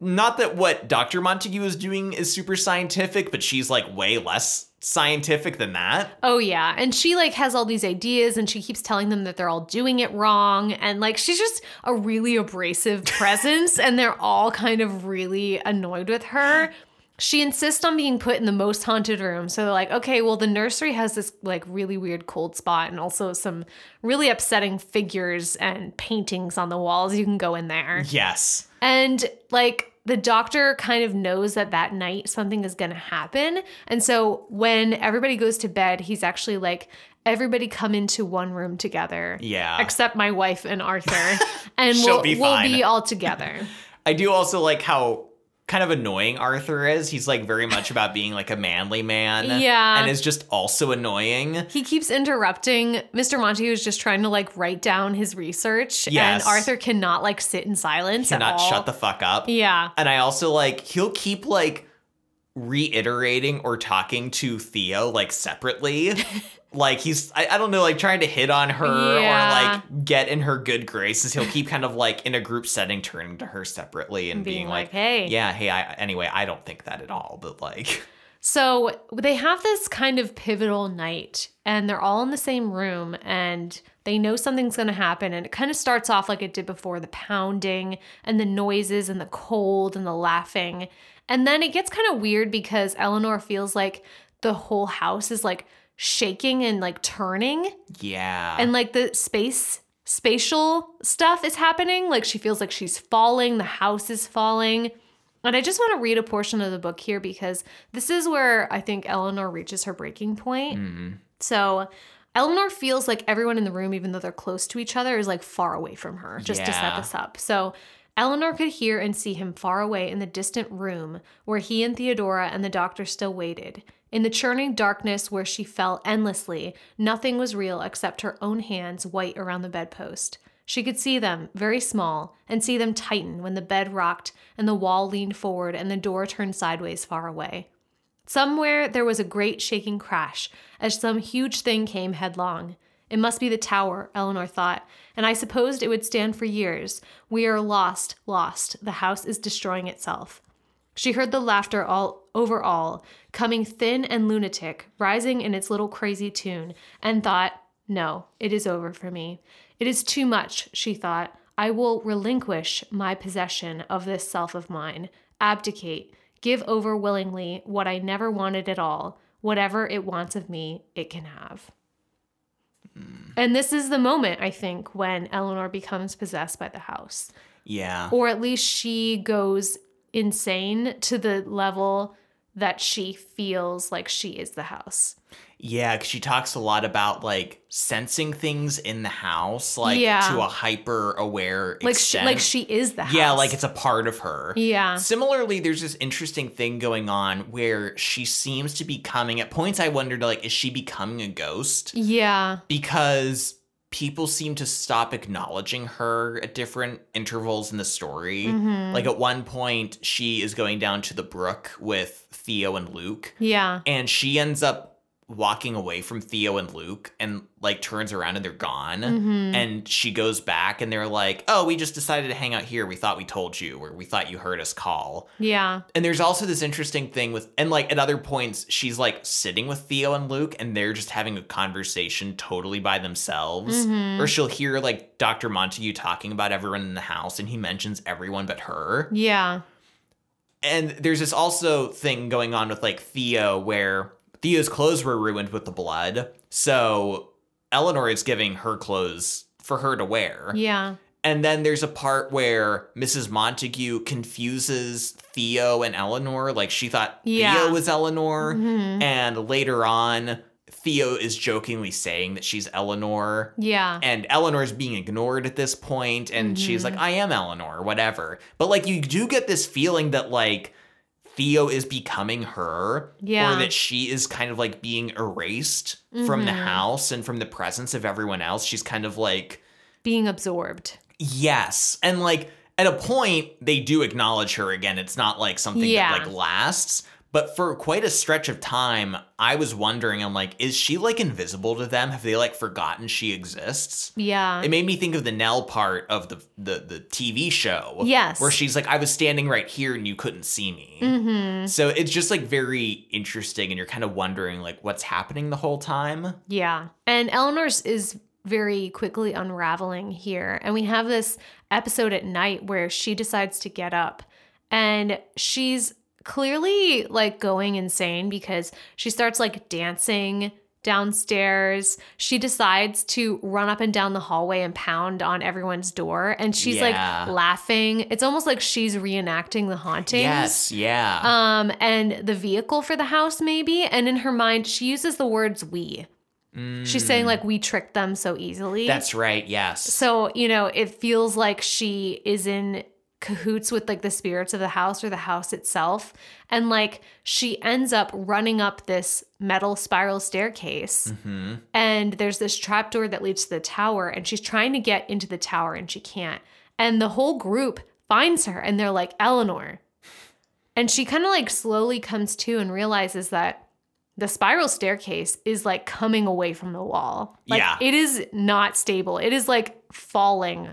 not that what Dr. Montague is doing is super scientific, but she's like way less scientific than that. Oh yeah, and she like has all these ideas and she keeps telling them that they're all doing it wrong and like she's just a really abrasive presence and they're all kind of really annoyed with her. She insists on being put in the most haunted room. So they're like, "Okay, well the nursery has this like really weird cold spot and also some really upsetting figures and paintings on the walls. You can go in there." Yes. And like the doctor kind of knows that that night something is going to happen. And so when everybody goes to bed, he's actually like, everybody come into one room together. Yeah. Except my wife and Arthur. and we'll, be we'll be all together. I do also like how kind of annoying Arthur is. He's like very much about being like a manly man. Yeah. And is just also annoying. He keeps interrupting. Mr. Montague is just trying to like write down his research. Yes. And Arthur cannot like sit in silence. at Cannot shut the fuck up. Yeah. And I also like he'll keep like reiterating or talking to Theo like separately. like he's I, I don't know, like trying to hit on her Yeah. or like get in her good graces. He'll keep kind of like in a group setting turning to her separately and Being being, like, like, hey. Yeah, hey, I anyway, I don't think that at all, but like So they have this kind of pivotal night, and they're all in the same room, and they know something's going to happen. And it kind of starts off like it did before the pounding, and the noises, and the cold, and the laughing. And then it gets kind of weird because Eleanor feels like the whole house is like shaking and like turning, yeah. and like the space. Spatial stuff is happening. Like she feels like she's falling, the house is falling. And I just want to read a portion of the book here because this is where I think Eleanor reaches her breaking point. Mm. So Eleanor feels like everyone in the room, even though they're close to each other, is like far away from her, just to set this up. So Eleanor could hear and see him far away in the distant room where he and Theodora and the doctor still waited. In the churning darkness where she fell endlessly, nothing was real except her own hands white around the bedpost. She could see them, very small, and see them tighten when the bed rocked and the wall leaned forward and the door turned sideways far away. Somewhere there was a great shaking crash as some huge thing came headlong. It must be the tower, Eleanor thought, and I supposed it would stand for years. We are lost, lost. The house is destroying itself. She heard the laughter all over all, coming thin and lunatic, rising in its little crazy tune, and thought, No, it is over for me. It is too much, she thought. I will relinquish my possession of this self of mine, abdicate, give over willingly what I never wanted at all. Whatever it wants of me, it can have. Hmm. And this is the moment, I think, when Eleanor becomes possessed by the house Yeah. or at least she goes insane to the level that she feels like she is the house. Yeah, because she talks a lot about like sensing things in the house, like Yeah. to a hyper aware Like she, like she is the house. yeah, like it's a part of her. yeah, Similarly, there's this interesting thing going on where she seems to be coming. At points, I wondered, like, is she becoming a ghost? yeah, Because people seem to stop acknowledging her at different intervals in the story. Mhm. Like at one point, she is going down to the brook with Theo and Luke, yeah, and she ends up walking away from Theo and Luke and like turns around and they're gone. Mhm. And she goes back and they're like, oh, we just decided to hang out here. We thought we told you, or we thought you heard us call. yeah, And there's also this interesting thing with, and like at other points, she's like sitting with Theo and Luke and they're just having a conversation totally by themselves. Mhm. Or she'll hear like Dr. Montague talking about everyone in the house and he mentions everyone but her. yeah, And there's this also thing going on with like Theo where Theo's clothes were ruined with the blood. So Eleanor is giving her clothes for her to wear. yeah, And then there's a part where Mrs. Montague confuses Theo and Eleanor. Like she thought Yeah. Theo was Eleanor. Mhm. And later on, Theo is jokingly saying that she's Eleanor. yeah, And Eleanor's being ignored at this point, and she's Mm-hmm. like, I am Eleanor, whatever. But like you do get this feeling that like Theo is becoming her. Yeah. Or that she is kind of like being erased from the Mhm. house and from the presence of everyone else. She's kind of like being absorbed. Yes. And like at a point they do acknowledge her again. It's not like something Yeah. that like lasts. But for quite a stretch of time, I was wondering, I'm like, is she like invisible to them? Have they like forgotten she exists? Yeah, It made me think of the Nell part of the the, the TV show. Yes. Where she's like, I was standing right here and you couldn't see me. hmm So it's just like very interesting and you're kind of wondering like what's happening the whole time. Yeah. And Eleanor's is very quickly unraveling here. And we have this episode at night where she decides to get up and she's clearly like going insane because she starts like dancing downstairs. She decides to run up and down the hallway and pound on everyone's door and she's Yeah. like laughing. It's almost like she's reenacting the hauntings. Yes, yeah. Um and the vehicle for the house maybe and in her mind she uses the words we. She's saying like we tricked them so easily. Mm. That's right, yes. so, you know, it feels like she is in cahoots with like the spirits of the house or the house itself. And like she ends up running up this metal spiral staircase. hmm And there's this trapdoor that leads to the tower, and she's trying to get into the tower and she can't. And the whole group finds her and they're like, Eleanor. And she kind of like slowly comes to and realizes that the spiral staircase is like coming away from the wall. Like Yeah. it is not stable. It is like falling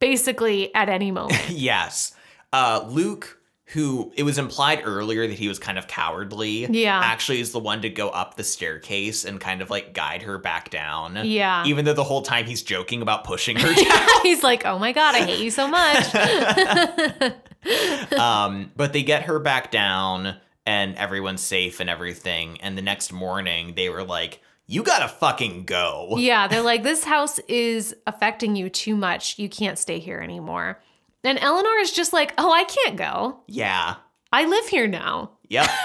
basically at any moment. Yes. Uh, Luke, who it was implied earlier that he was kind of cowardly, Yeah. actually is the one to go up the staircase and kind of like guide her back down. Yeah. Even though the whole time he's joking about pushing her down. He's like, oh my God, I hate you so much. um, but they get her back down and everyone's safe and everything. And the next morning they were like, you gotta fucking go. Yeah, they're like, this house is affecting you too much. You can't stay here anymore. And Eleanor is just like, oh, I can't go. Yeah. I live here now. Yep.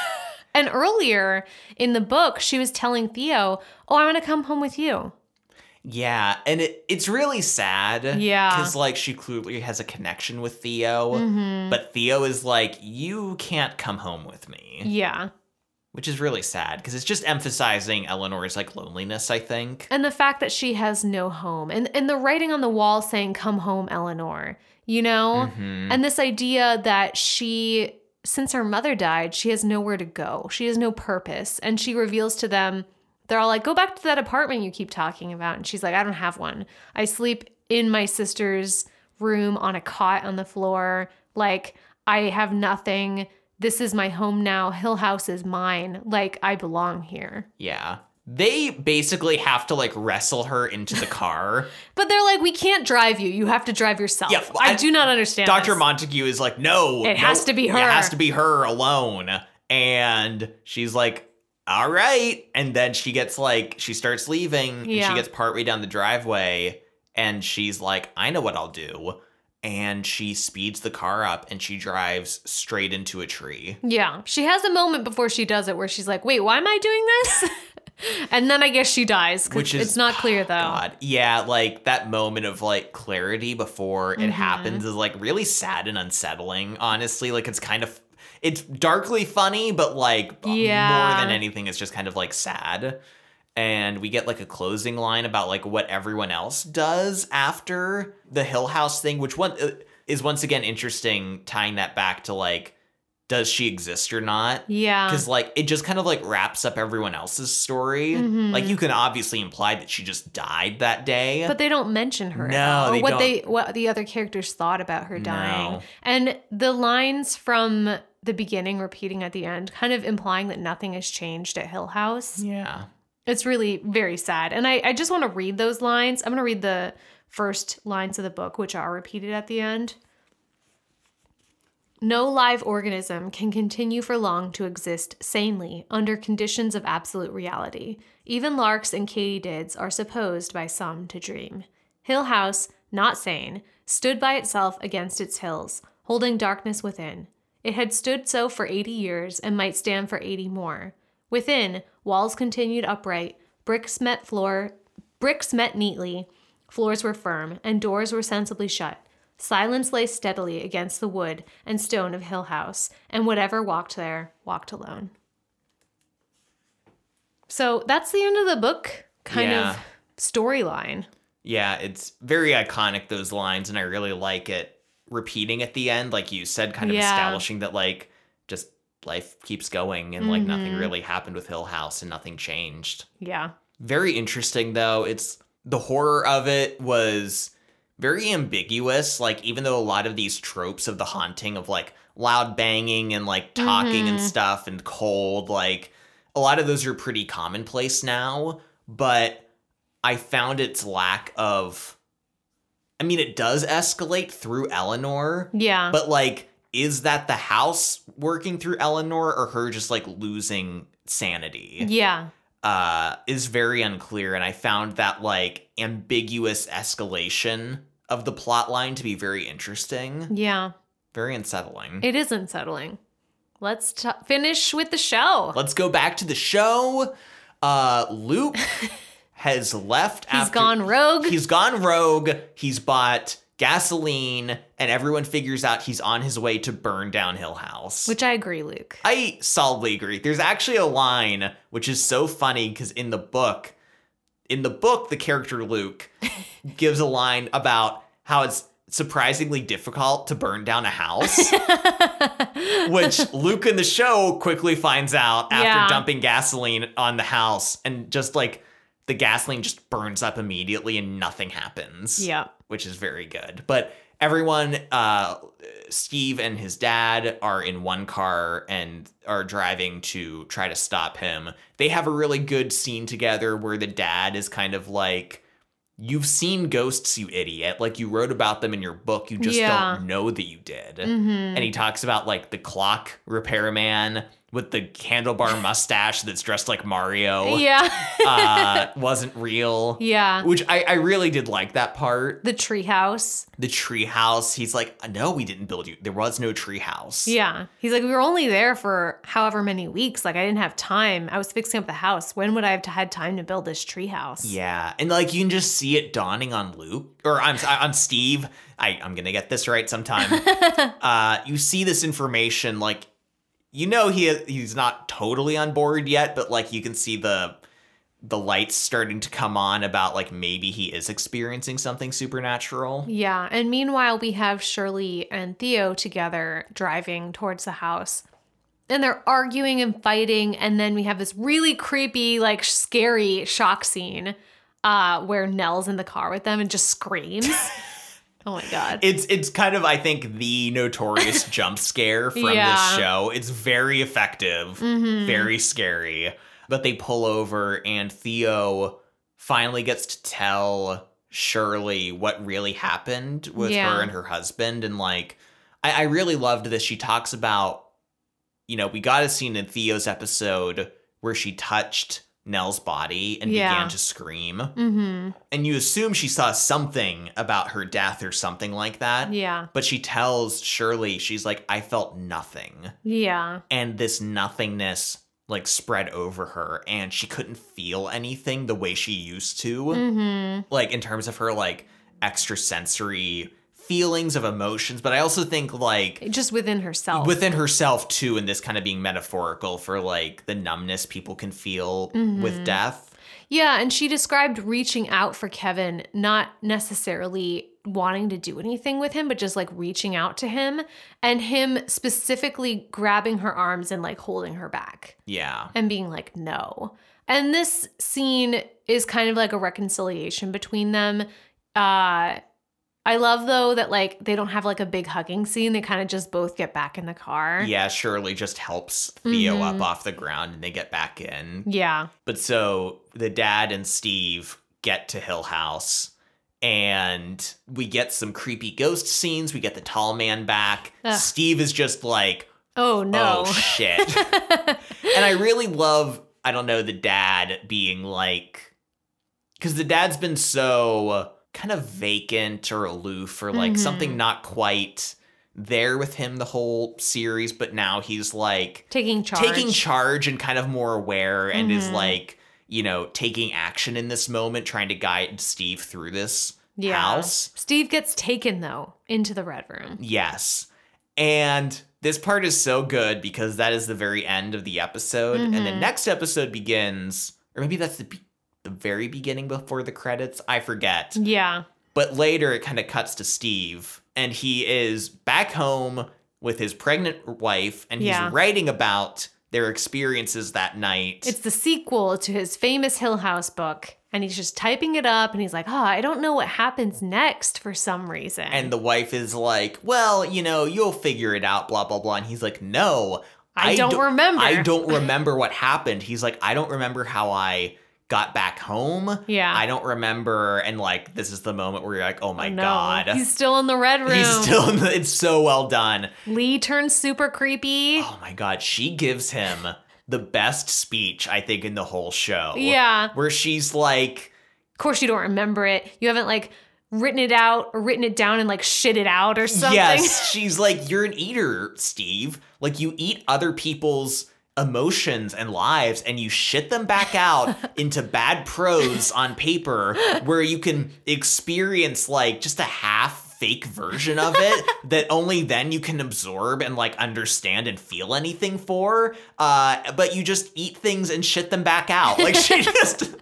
And earlier in the book, she was telling Theo, "Oh, I want to come home with you." Yeah, and it, it's really sad. Yeah. Because, like, she clearly has a connection with Theo, Mm-hmm. but Theo is like, you can't come home with me, Yeah. Which is really sad because it's just emphasizing Eleanor's, like, loneliness, I think. And the fact that she has no home and, and the writing on the wall saying, Come home, Eleanor, you know? Mhm. And this idea that she, since her mother died, she has nowhere to go. She has no purpose. And she reveals to them, they're all like, Go back to that apartment you keep talking about. And she's like, I don't have one. I sleep in my sister's room on a cot on the floor. Like, I have nothing. This is my home now. Hill House is mine. Like, I belong here. Yeah. They basically have to, like, wrestle her into the car. But they're like, we can't drive you. You have to drive yourself. Yeah, I, I- do not understand. Dr. this. Montague is like, no. It has to be her. It has to be her alone. And she's like, all right. And then she gets like, she starts leaving. And Yeah. she gets partway down the driveway. And she's like, I know what I'll do. And she speeds the car up and she drives straight into a tree. Yeah. She has a moment before she does it where she's like, wait, why am I doing this? and then I guess she dies because Which is it's not clear though. God. Yeah, like that moment of like clarity before Mm-hmm. it happens is like really sad and unsettling, honestly. Like it's kind of it's darkly funny, but like Yeah. more than anything, it's just kind of like sad. And we get like a closing line about like what everyone else does after the Hill House thing, which one uh, is once again interesting, tying that back to like, does she exist or not? Yeah. because like it just kind of like wraps up everyone else's story. Mhm. Like you can obviously imply that she just died that day. But they don't mention her No, or they what don't. they what the other characters thought about her dying. No. And the lines from the beginning repeating at the end, kind of implying that nothing has changed at Hill House. yeah, It's really very sad. And I, I just want to read those lines. I'm going to read the first lines of the book, which are repeated at the end. No live organism can continue for long to exist sanely under conditions of absolute reality. Even larks and katydids are supposed by some to dream. Hill House, not sane, stood by itself against its hills, holding darkness within. It had stood so for 80 years and might stand for 80 more. Within, walls continued upright, bricks met floor, bricks met neatly, floors were firm, and doors were sensibly shut. Silence lay steadily against the wood and stone of Hill House, and whatever walked there walked alone. So that's the end of the book, kind Yeah. of storyline. yeah, it's very iconic those lines, and I really like it repeating at the end, like you said, kind of Yeah. establishing that like just life keeps going and like nothing Mhm. really happened with Hill House and nothing changed. Yeah. very interesting though it's the horror of it was very ambiguous like even though a lot of these tropes of the haunting of like loud banging and like talking and Mhm. stuff and cold like a lot of those are pretty commonplace now but i found its lack of i mean it does escalate through eleanor Yeah. but like is that the house working through eleanor or her just like losing sanity yeah. uh, is very unclear, and I found that like ambiguous escalation of the plot line to be very interesting, Yeah. very unsettling. It is unsettling. Let's t- finish with the show. Let's go back to the show. Uh, Luke has left. He's after- gone rogue. He's gone rogue. He's bought gasoline, and everyone figures out he's on his way to burn down Hill House. which I agree, Luke. I solidly agree. There's actually a line which is so funny because in the book, in the book, the character Luke gives a line about how it's surprisingly difficult to burn down a house, which Luke in the show quickly finds out after Yeah. dumping gasoline on the house and just like the gasoline just burns up immediately and nothing happens yeah. Which is very good. But everyone, uh, Steve and his dad are in one car and are driving to try to stop him. They have a really good scene together where the dad is kind of like, You've seen ghosts, you idiot. Like you wrote about them in your book. You just Yeah. don't know that you did. Mm-hmm. And he talks about like the clock repairman with the handlebar mustache that's dressed like Mario Yeah. uh, wasn't real. yeah. Which I, I really did like that part. The treehouse. The tree house. He's like, no, we didn't build you. There was no tree house. Yeah. He's like, we were only there for however many weeks. Like, I didn't have time. I was fixing up the house. When would I have had time to build this treehouse? Yeah, and like you can just see it dawning on Luke or I'm on Steve. I I'm gonna get this right sometime. uh, you see this information like you know he he's not totally on board yet, but like you can see the the lights starting to come on about like maybe he is experiencing something supernatural. Yeah. And meanwhile, we have Shirley and Theo together driving towards the house. And they're arguing and fighting. And then we have this really creepy, like scary shock scene uh, where Nell's in the car with them and just screams. oh my God. It's it's kind of I think the notorious jump scare from Yeah. this show. It's very effective, mm-hmm. very scary. But they pull over and Theo finally gets to tell Shirley what really happened with Yeah. her and her husband. And like I, I really loved this. She talks about, you know, we got a scene in Theo's episode where she touched Nell's body and Yeah. began to scream. mm And you assume she saw something about her death or something like that. Yeah. But she tells Shirley, she's like, I felt nothing. Yeah. And this nothingness like spread over her and she couldn't feel anything the way she used to. Mm Like in terms of her like extrasensory feelings of emotions. But I also think like. Just within herself. within herself too, and this kind of being metaphorical for like the numbness people can feel with death. Yeah, and she described reaching out for Kevin, not necessarily wanting to do anything with him, but just like reaching out to him and him specifically grabbing her arms and like holding her back Yeah. and being like, no. And this scene is kind of like a reconciliation between them. Uh I love though that like they don't have like a big hugging scene. They kind of just both get back in the car. Yeah, Shirley just helps Theo Mhm. up off the ground and they get back in. Yeah. But so the dad and Steve get to Hill House and we get some creepy ghost scenes. We get the tall man back. Ugh. Steve is just like, Oh no. oh shit. and I really love, I don't know, the dad being like, because the dad's been so kind of vacant or aloof or like Mhm. something not quite there with him the whole series, but now he's like, Taking charge. taking charge and kind of more aware and is Mhm. like you know taking action in this moment trying to guide steve through this Yeah. house Steve gets taken though into the red room. yes and this part is so good because that is the very end of the episode and the Mhm. next episode begins or maybe that's the, be- the very beginning before the credits i forget Yeah. but later it kind of cuts to steve and he is back home with his pregnant wife and he's Yeah. writing about their experiences that night It's the sequel to his famous Hill House book. And he's just typing it up and he's like, oh, I don't know what happens next for some reason. And the wife is like, well, you know, you'll figure it out, blah, blah, blah. And he's like, no, I don't remember." I don't remember what happened. He's like, I don't remember how I got back home. Yeah. I don't remember. And like, this is the moment where you're like, oh my no, God. He's still in the red room. He's still, in the, it's so well done. Leigh turns super creepy. Oh my God. She gives him the best speech, I think, in the whole show. Yeah. Where she's like, Of course, you don't remember it. You haven't like written it out or written it down and like shit it out or something. Yes, she's like, you're an eater, Steve. Like, you eat other people's emotions and lives and you shit them back out into bad prose on paper where you can experience like just a half fake version of it that only then you can absorb and like understand and feel anything for uh but you just eat things and shit them back out like she just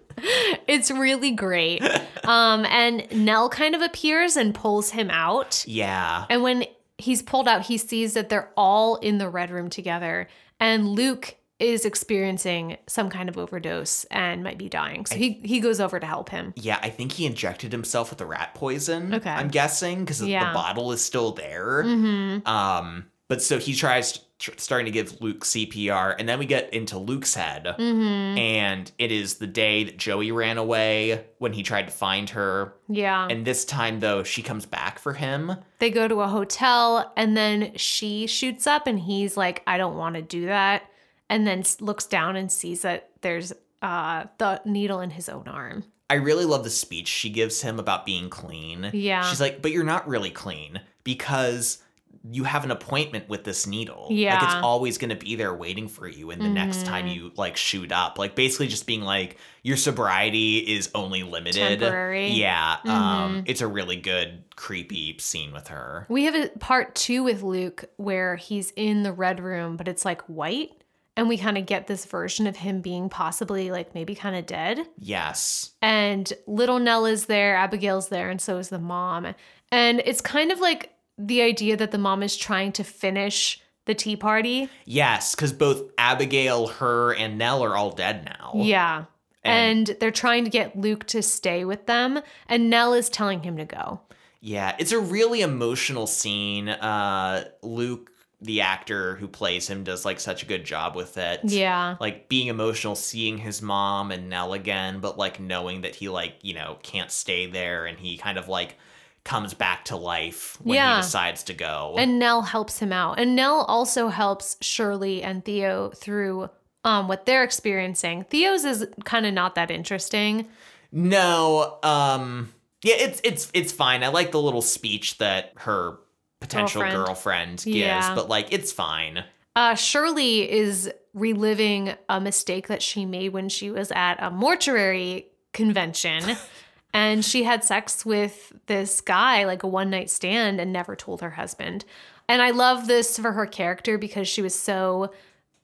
It's really great. um, and Nell kind of appears and pulls him out. yeah And when he's pulled out, he sees that they're all in the red room together. And Luke is experiencing some kind of overdose and might be dying. So he, he goes over to help him. Yeah, I think he injected himself with the rat poison. Okay. I'm guessing because Yeah. the bottle is still there. Mm-hmm. Um, but so he tries tr- starting to give Luke CPR, and then we get into Luke's head, Mm-hmm. and it is the day that Joey ran away when he tried to find her. Yeah. And this time, though, she comes back for him. they go to a hotel and then she shoots up and he's like, I don't want to do that. and then looks down and sees that there's uh, the needle in his own arm. I really love the speech she gives him about being clean. Yeah. She's like, but you're not really clean because you have an appointment with this needle. Yeah. Like it's always gonna be there waiting for you and the next time Mhm. you like shoot up. Like basically just being like, your sobriety is only limited. Temporary. Yeah. Um Mhm. it's a really good, creepy scene with her. We have a part two with Luke where he's in the red room, but it's like white. And we kind of get this version of him being possibly like maybe kind of dead. Yes. And little Nell is there, Abigail's there, and so is the mom. And it's kind of like the idea that the mom is trying to finish the tea party. Yes, because both Abigail, her, and Nell are all dead now. Yeah. And- And they're trying to get Luke to stay with them. And Nell is telling him to go. Yeah, it's a really emotional scene. Uh Luke, the actor who plays him, does like such a good job with it. Yeah. Like being emotional, seeing his mom and Nell again, but like knowing that he like, you know, can't stay there and he kind of like comes back to life when Yeah. he decides to go. And Nell helps him out. And Nell also helps Shirley and Theo through um, what they're experiencing. Theo's is kind of not that interesting. no, um yeah, it's it's it's fine. I like the little speech that her potential Girlfriend. girlfriend, gives, Yeah. but like it's fine. Uh, Shirley is reliving a mistake that she made when she was at a mortuary convention. and she had sex with this guy, like a one night stand, and never told her husband. And I love this for her character because she was so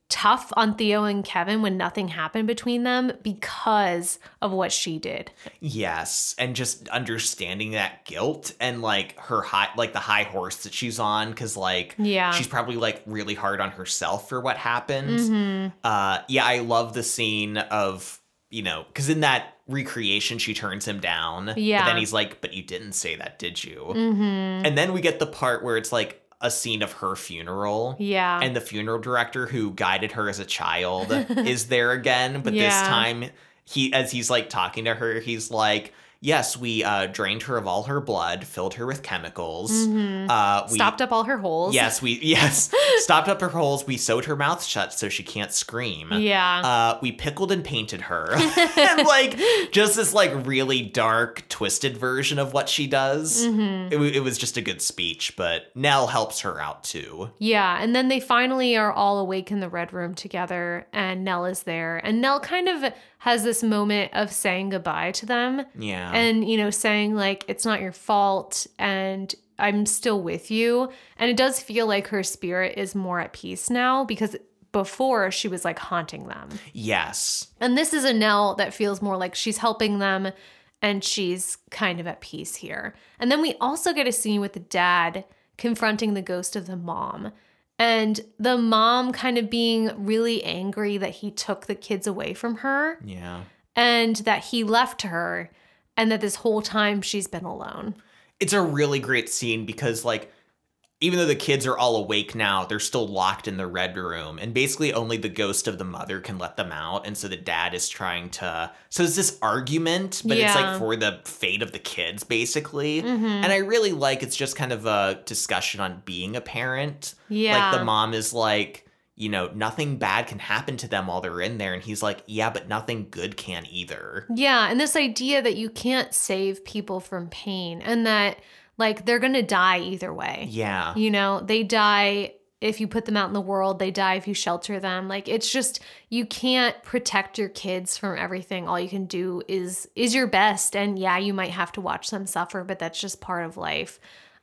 tough on Theo and Kevin when nothing happened between them because of what she did. Yes, and just understanding that guilt and like her high, like the high horse that she's on, because like Yeah. she's probably like really hard on herself for what happened. Mhm. Uh, yeah, I love the scene of you know, because in that recreation she turns him down. but Yeah. then he's like, "But you didn't say that, did you?" Mhm. And then we get the part where it's like a scene of her funeral. Yeah. And the funeral director who guided her as a child is there again, but this time he as he's like talking to her, he's like, "Yes, we uh, drained her of all her blood, filled her with chemicals. Mhm. Uh, we Stopped up all her holes. Yes, we yes stopped up her holes. We sewed her mouth shut so she can't scream. Yeah. Uh, we pickled and painted her, and like just this like really dark, twisted version of what she does. Mhm. It, it was just a good speech, but Nell helps her out too. Yeah, and then they finally are all awake in the red room together, and Nell is there. And Nell kind of has this moment of saying goodbye to them Yeah. and, you know, saying, like, it's not your fault and I'm still with you. And it does feel like her spirit is more at peace now because before she was like haunting them. yes. And this is a Nell that feels more like she's helping them and she's kind of at peace here. And then we also get a scene with the dad confronting the ghost of the mom. And the mom kind of being really angry that he took the kids away from her Yeah. and that he left her and that this whole time she's been alone. It's a really great scene because like even though the kids are all awake now, they're still locked in the red room, and basically only the ghost of the mother can let them out. And so the dad is trying to. So it's this argument, but it's like for the fate of the kids, basically. Mhm. And I really like it's just kind of a discussion on being a parent. Yeah. Like the mom is like, you know, nothing bad can happen to them while they're in there. And he's like, yeah, but nothing good can either. Yeah, and this idea that you can't save people from pain and that like they're going to die either way. Yeah. You know, they die if you put them out in the world, they die if you shelter them. Like it's just you can't protect your kids from everything. All you can do is is your best and yeah, you might have to watch them suffer, but that's just part of life.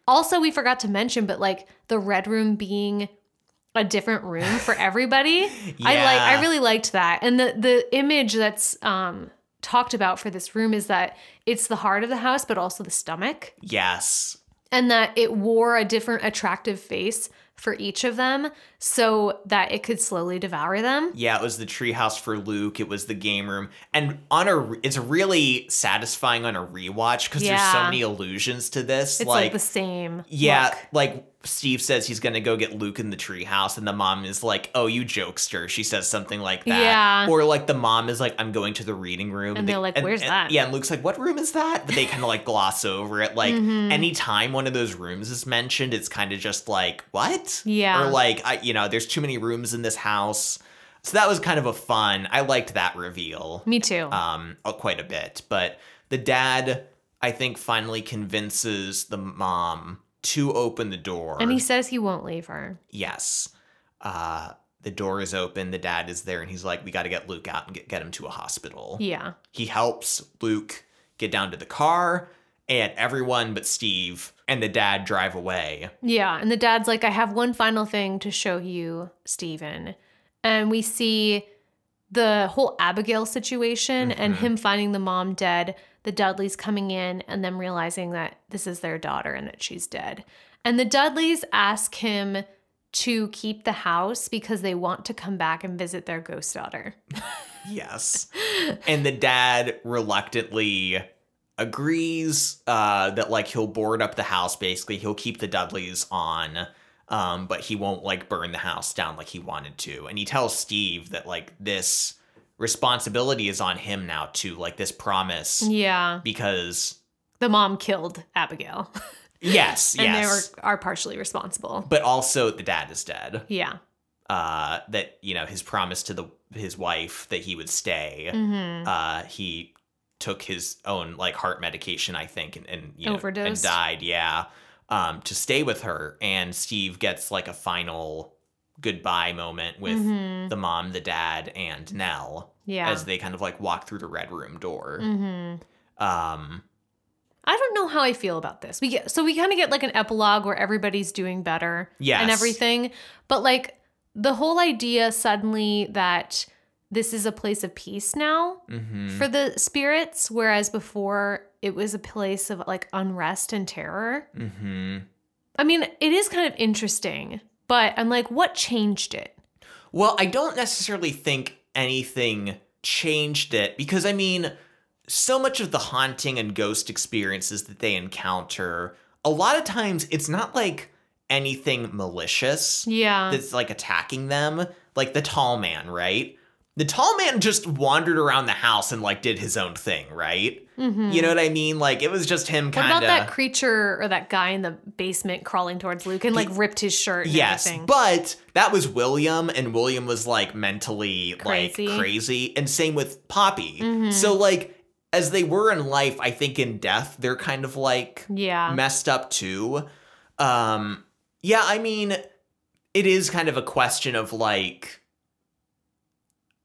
Also, we forgot to mention but like the red room being a different room for everybody. yeah. I like I really liked that. And the the image that's um talked about for this room is that it's the heart of the house but also the stomach Yes. and that it wore a different attractive face for each of them so that it could slowly devour them. Yeah, it was the treehouse for Luke. It was the game room, and on a it's really satisfying on a rewatch because there's so many allusions to this. It's like, like, the same. yeah, look. like Steve says he's gonna go get Luke in the treehouse, and the mom is like, "Oh, you jokester." She says something like that. Yeah. Or like the mom is like, "I'm going to the reading room," And they- they're like, "Where's and- that?" Yeah, and Luke's like, "What room is that?" But they kind of like gloss over it. Like Mhm. anytime one of those rooms is mentioned, it's kind of just like, "What?" Yeah. Or like, I, you know, there's too many rooms in this house. So that was kind of a fun. I liked that reveal. Me too. um quite a bit but the dad i think finally convinces the mom to open the door and he says he won't leave her. yes uh the door is open the dad is there and he's like we got to get luke out and get, get him to a hospital Yeah. he helps luke get down to the car and everyone but steve and the dad drive away Yeah. And the dad's like, I have one final thing to show you, Steven. And we see the whole Abigail situation and him finding the mom dead, the Dudleys coming in and them realizing that this is their daughter and that she's dead. And the Dudleys ask him to keep the house because they want to come back and visit their ghost daughter. yes and the dad reluctantly agrees uh that like he'll board up the house basically he'll keep the dudleys on um but he won't like burn the house down like he wanted to and he tells steve that like this responsibility is on him now too like this promise Yeah. because The mom killed Abigail. yes and yes they were, are partially responsible. but also the dad is dead Yeah. uh that you know his promise to the his wife that he would stay hmm uh he took his own like heart medication i think and, and you know and died yeah um to stay with her and steve gets like a final goodbye moment with hmm the mom the dad and nell Yeah. as they kind of like walk through the red room door hmm um I don't know how I feel about this. We get so we kind of get like an epilogue where everybody's doing better Yes. and everything, but like the whole idea suddenly that this is a place of peace now mhm. for the spirits, whereas before it was a place of like unrest and terror. Mhm. I mean, it is kind of interesting, but I'm like, what changed it? Well, I don't necessarily think anything changed it because I mean, so much of the haunting and ghost experiences that they encounter, a lot of times it's not like anything malicious Yeah. that's like attacking them. Like the tall man, right? The tall man just wandered around the house and like did his own thing, right? Mhm. You know what I mean? Like it was just him What kind about that creature or that guy in the basement crawling towards Luke and like ripped his shirt and Yes, everything? but that was William, and William was like mentally Crazy. like crazy, and same with Poppy. Mhm. So like as they were in life, I think in death they're kind of like yeah. messed up too. Um, yeah, I mean, it is kind of a question of like.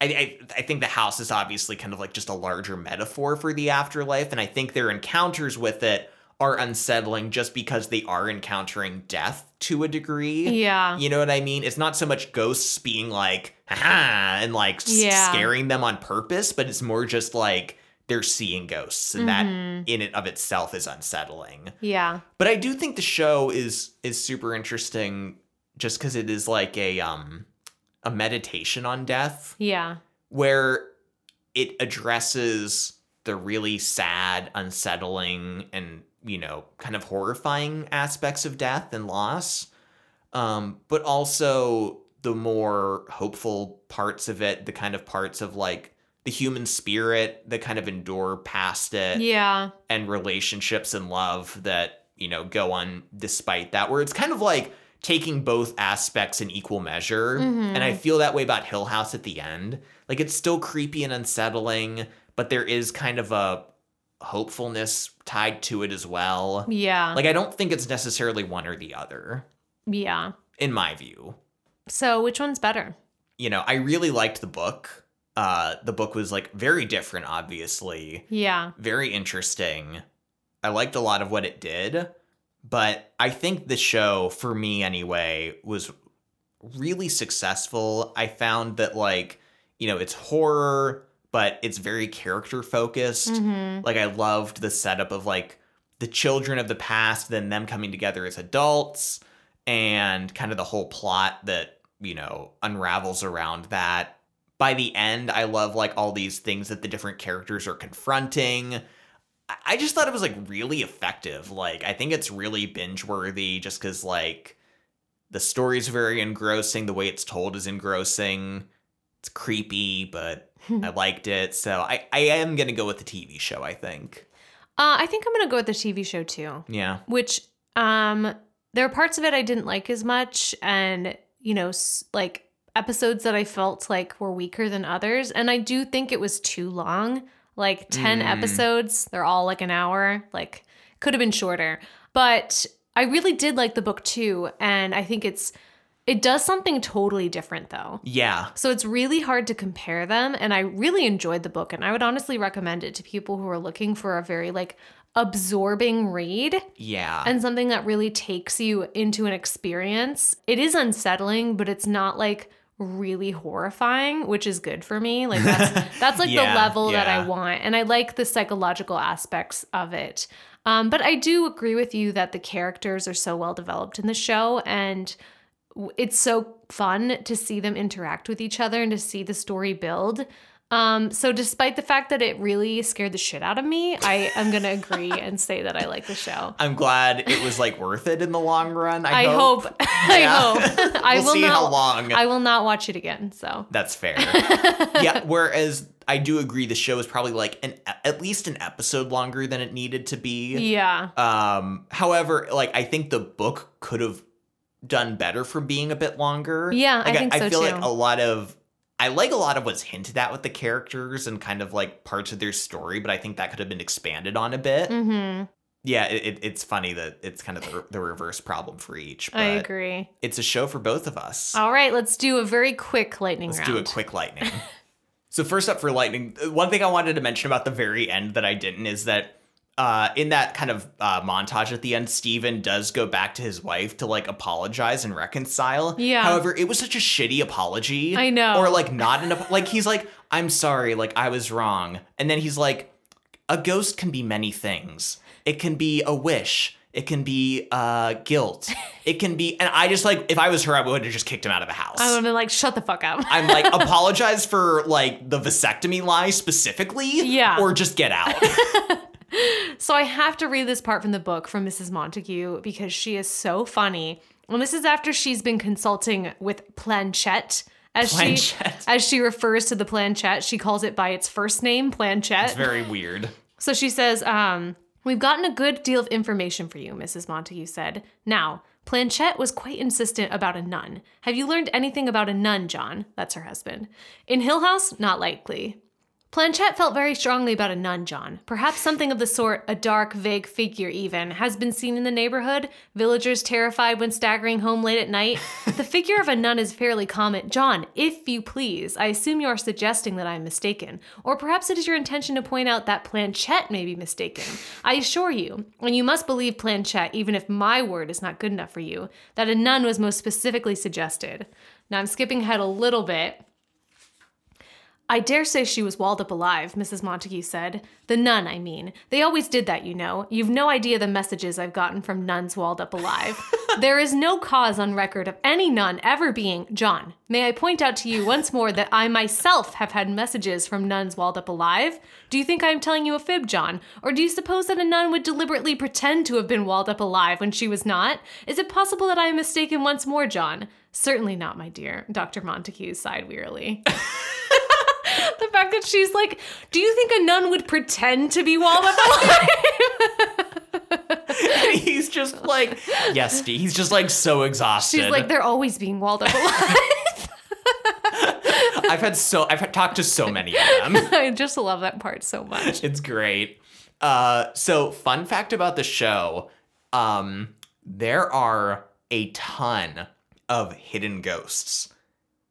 I, I, I think the house is obviously kind of like just a larger metaphor for the afterlife, and I think their encounters with it are unsettling just because they are encountering death to a degree. Yeah. You know what I mean? It's not so much ghosts being like, ha and like Yeah. scaring them on purpose, but it's more just like they're seeing ghosts, and that Mhm. in it of itself is unsettling. Yeah. But I do think the show is is super interesting just because it is like a um a meditation on death Yeah. where it addresses the really sad, unsettling, and you know, kind of horrifying aspects of death and loss. Um, but also the more hopeful parts of it, the kind of parts of like the human spirit that kind of endure past it Yeah. and relationships and love that you know go on despite that where it's kind of like taking both aspects in equal measure Mhm. and i feel that way about hill house at the end like it's still creepy and unsettling but there is kind of a hopefulness tied to it as well Yeah. like i don't think it's necessarily one or the other yeah. in my view So which one's better? you know i really liked the book uh the book was like very different obviously Yeah. very interesting. I liked a lot of what it did, but I think the show, for me anyway, was really successful. I found that, like, you know, it's horror, but it's very character focused. hmm Like, I loved the setup of, like, the children of the past, then them coming together as adults, and kind of the whole plot that, you know, unravels around that. By the end, I love, like, all these things that the different characters are confronting. I- just thought it was, like, really effective. Like, I think it's really binge worthy just because, like, the story's very engrossing. The way it's told is engrossing. It's creepy, but I liked it. So I, I am going to go with the TV show, I think. Uh, I think I'm gonna go with the TV show too. Yeah. Which um, there are parts of it I didn't like as much, and you know, like episodes that I felt like were weaker than others. And I do think it was too long. Like 10 Mm. episodes, they're all like an hour. Like, could have been shorter. But I really did like the book too. And I think it's, it does something totally different though. Yeah. So it's really hard to compare them. And I really enjoyed the book. And I would honestly recommend it to people who are looking for a very like absorbing read Yeah. and something that really takes you into an experience. It is unsettling, but it's not like really horrifying, which is good for me. Like that's that's like Yeah, the level that I want. And I like the psychological aspects of it. Um, but I do agree with you that the characters are so well developed in the show and it's so fun to see them interact with each other and to see the story build. Um, so despite the fact that it really scared the shit out of me, I am gonna agree and say that I like the show. I'm glad it was like worth it in the long run. I, I hope. I Yeah. hope. I We'll will see not. how long. I will not watch it again. So That's fair. yeah. Whereas I do agree the show is probably like an at least an episode longer than it needed to be. yeah, Um. However, like I think the book could have done better for being a bit longer. Yeah, I Like, think I so feel too. like a lot of. I like a lot of what's hinted at with the characters and kind of like parts of their story, but I think that could have been expanded on a bit. hmm Yeah, it, it, it's funny that it's kind of the, the reverse problem for each. But I agree. It's a show for both of us. All right, let's do a very quick lightning round. Let's round. do a quick lightning. so first up for lightning, one thing I wanted to mention about the very end that I didn't is that uh, in that kind of uh, montage at the end, Steven does go back to his wife to like apologize and reconcile. Yeah. However, it was such a shitty apology. I know. Or like not an ap- like he's like, I'm sorry, like I was wrong, and then he's like, a ghost can be many things. It can be a wish. It can be uh, guilt. It can be, and I just like if I was her, I would have just kicked him out of the house. I would have been like, shut the fuck up. I'm like, apologize for like the vasectomy lie specifically. Yeah. Or just get out. So I have to read this part from the book from Mrs. Montague because she is so funny. And this is after she's been consulting with Planchette. As she as she refers to the planchette, she calls it by its first name, Planchette. It's very weird. So she says, um, We've gotten a good deal of information for you, Mrs. Montague said. Now, Planchette was quite insistent about a nun. Have you learned anything about a nun, John? That's her husband. In Hill House, not likely. Planchette felt very strongly about a nun, John. Perhaps something of the sort, a dark, vague figure even, has been seen in the neighborhood, villagers terrified when staggering home late at night. the figure of a nun is fairly common. John, if you please, I assume you are suggesting that I am mistaken. Or perhaps it is your intention to point out that Planchette may be mistaken. I assure you, and you must believe Planchette, even if my word is not good enough for you, that a nun was most specifically suggested. Now I'm skipping ahead a little bit. I dare say she was walled up alive, Mrs. Montague said. The nun, I mean. They always did that, you know. You've no idea the messages I've gotten from nuns walled up alive. there is no cause on record of any nun ever being. John, may I point out to you once more that I myself have had messages from nuns walled up alive? Do you think I am telling you a fib, John? Or do you suppose that a nun would deliberately pretend to have been walled up alive when she was not? Is it possible that I am mistaken once more, John? Certainly not, my dear, Dr. Montague sighed wearily. the fact that she's like, do you think a nun would pretend to be walled up alive? And he's just like, yes, Steve. He's just like so exhausted. She's like, they're always being walled up alive. I've had so I've had talked to so many of them. I just love that part so much. It's great. Uh, so fun fact about the show, um, there are a ton of hidden ghosts,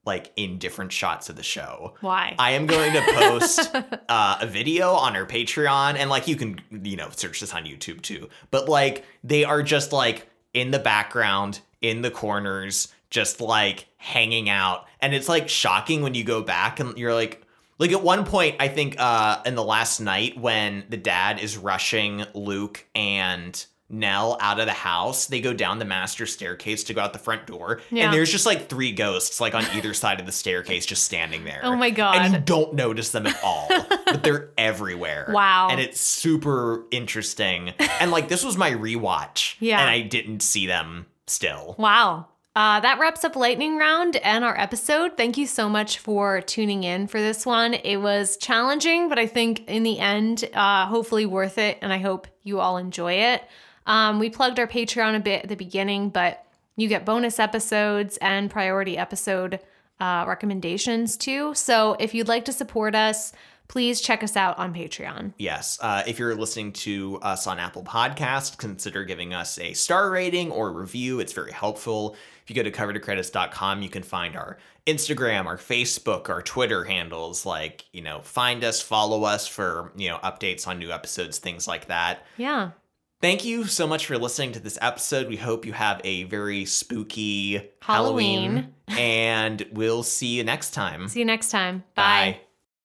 like in different shots of the show. Why? I am going to post uh, a video on our Patreon, and like you can, you know, search this on YouTube too. But like they are just like in the background, in the corners, just like hanging out, and it's like shocking when you go back and you're like. Like at one point, I think uh, in the last night when the dad is rushing Luke and Nell out of the house, they go down the master staircase to go out the front door, Yeah. and there's just like three ghosts like on either side of the staircase just standing there. Oh my god! And you don't notice them at all, but they're everywhere. Wow. And it's super interesting. And like this was my rewatch. Yeah. And I didn't see them still. Wow. Uh, that wraps up Lightning Round and our episode. Thank you so much for tuning in for this one. It was challenging, but I think in the end, uh, hopefully worth it, and I hope you all enjoy it. Um, we plugged our Patreon a bit at the beginning, but you get bonus episodes and priority episode uh, recommendations too. So if you'd like to support us, please check us out on Patreon. Yes. Uh, if you're listening to us on Apple Podcast, consider giving us a star rating or review. It's very helpful. If you go to cover2credits.com, you can find our Instagram, our Facebook, our Twitter handles. Like, you know, find us, follow us for, you know, updates on new episodes, things like that. Yeah. Thank you so much for listening to this episode. We hope you have a very spooky Halloween, Halloween. and we'll see you next time. See you next time. Bye. Bye.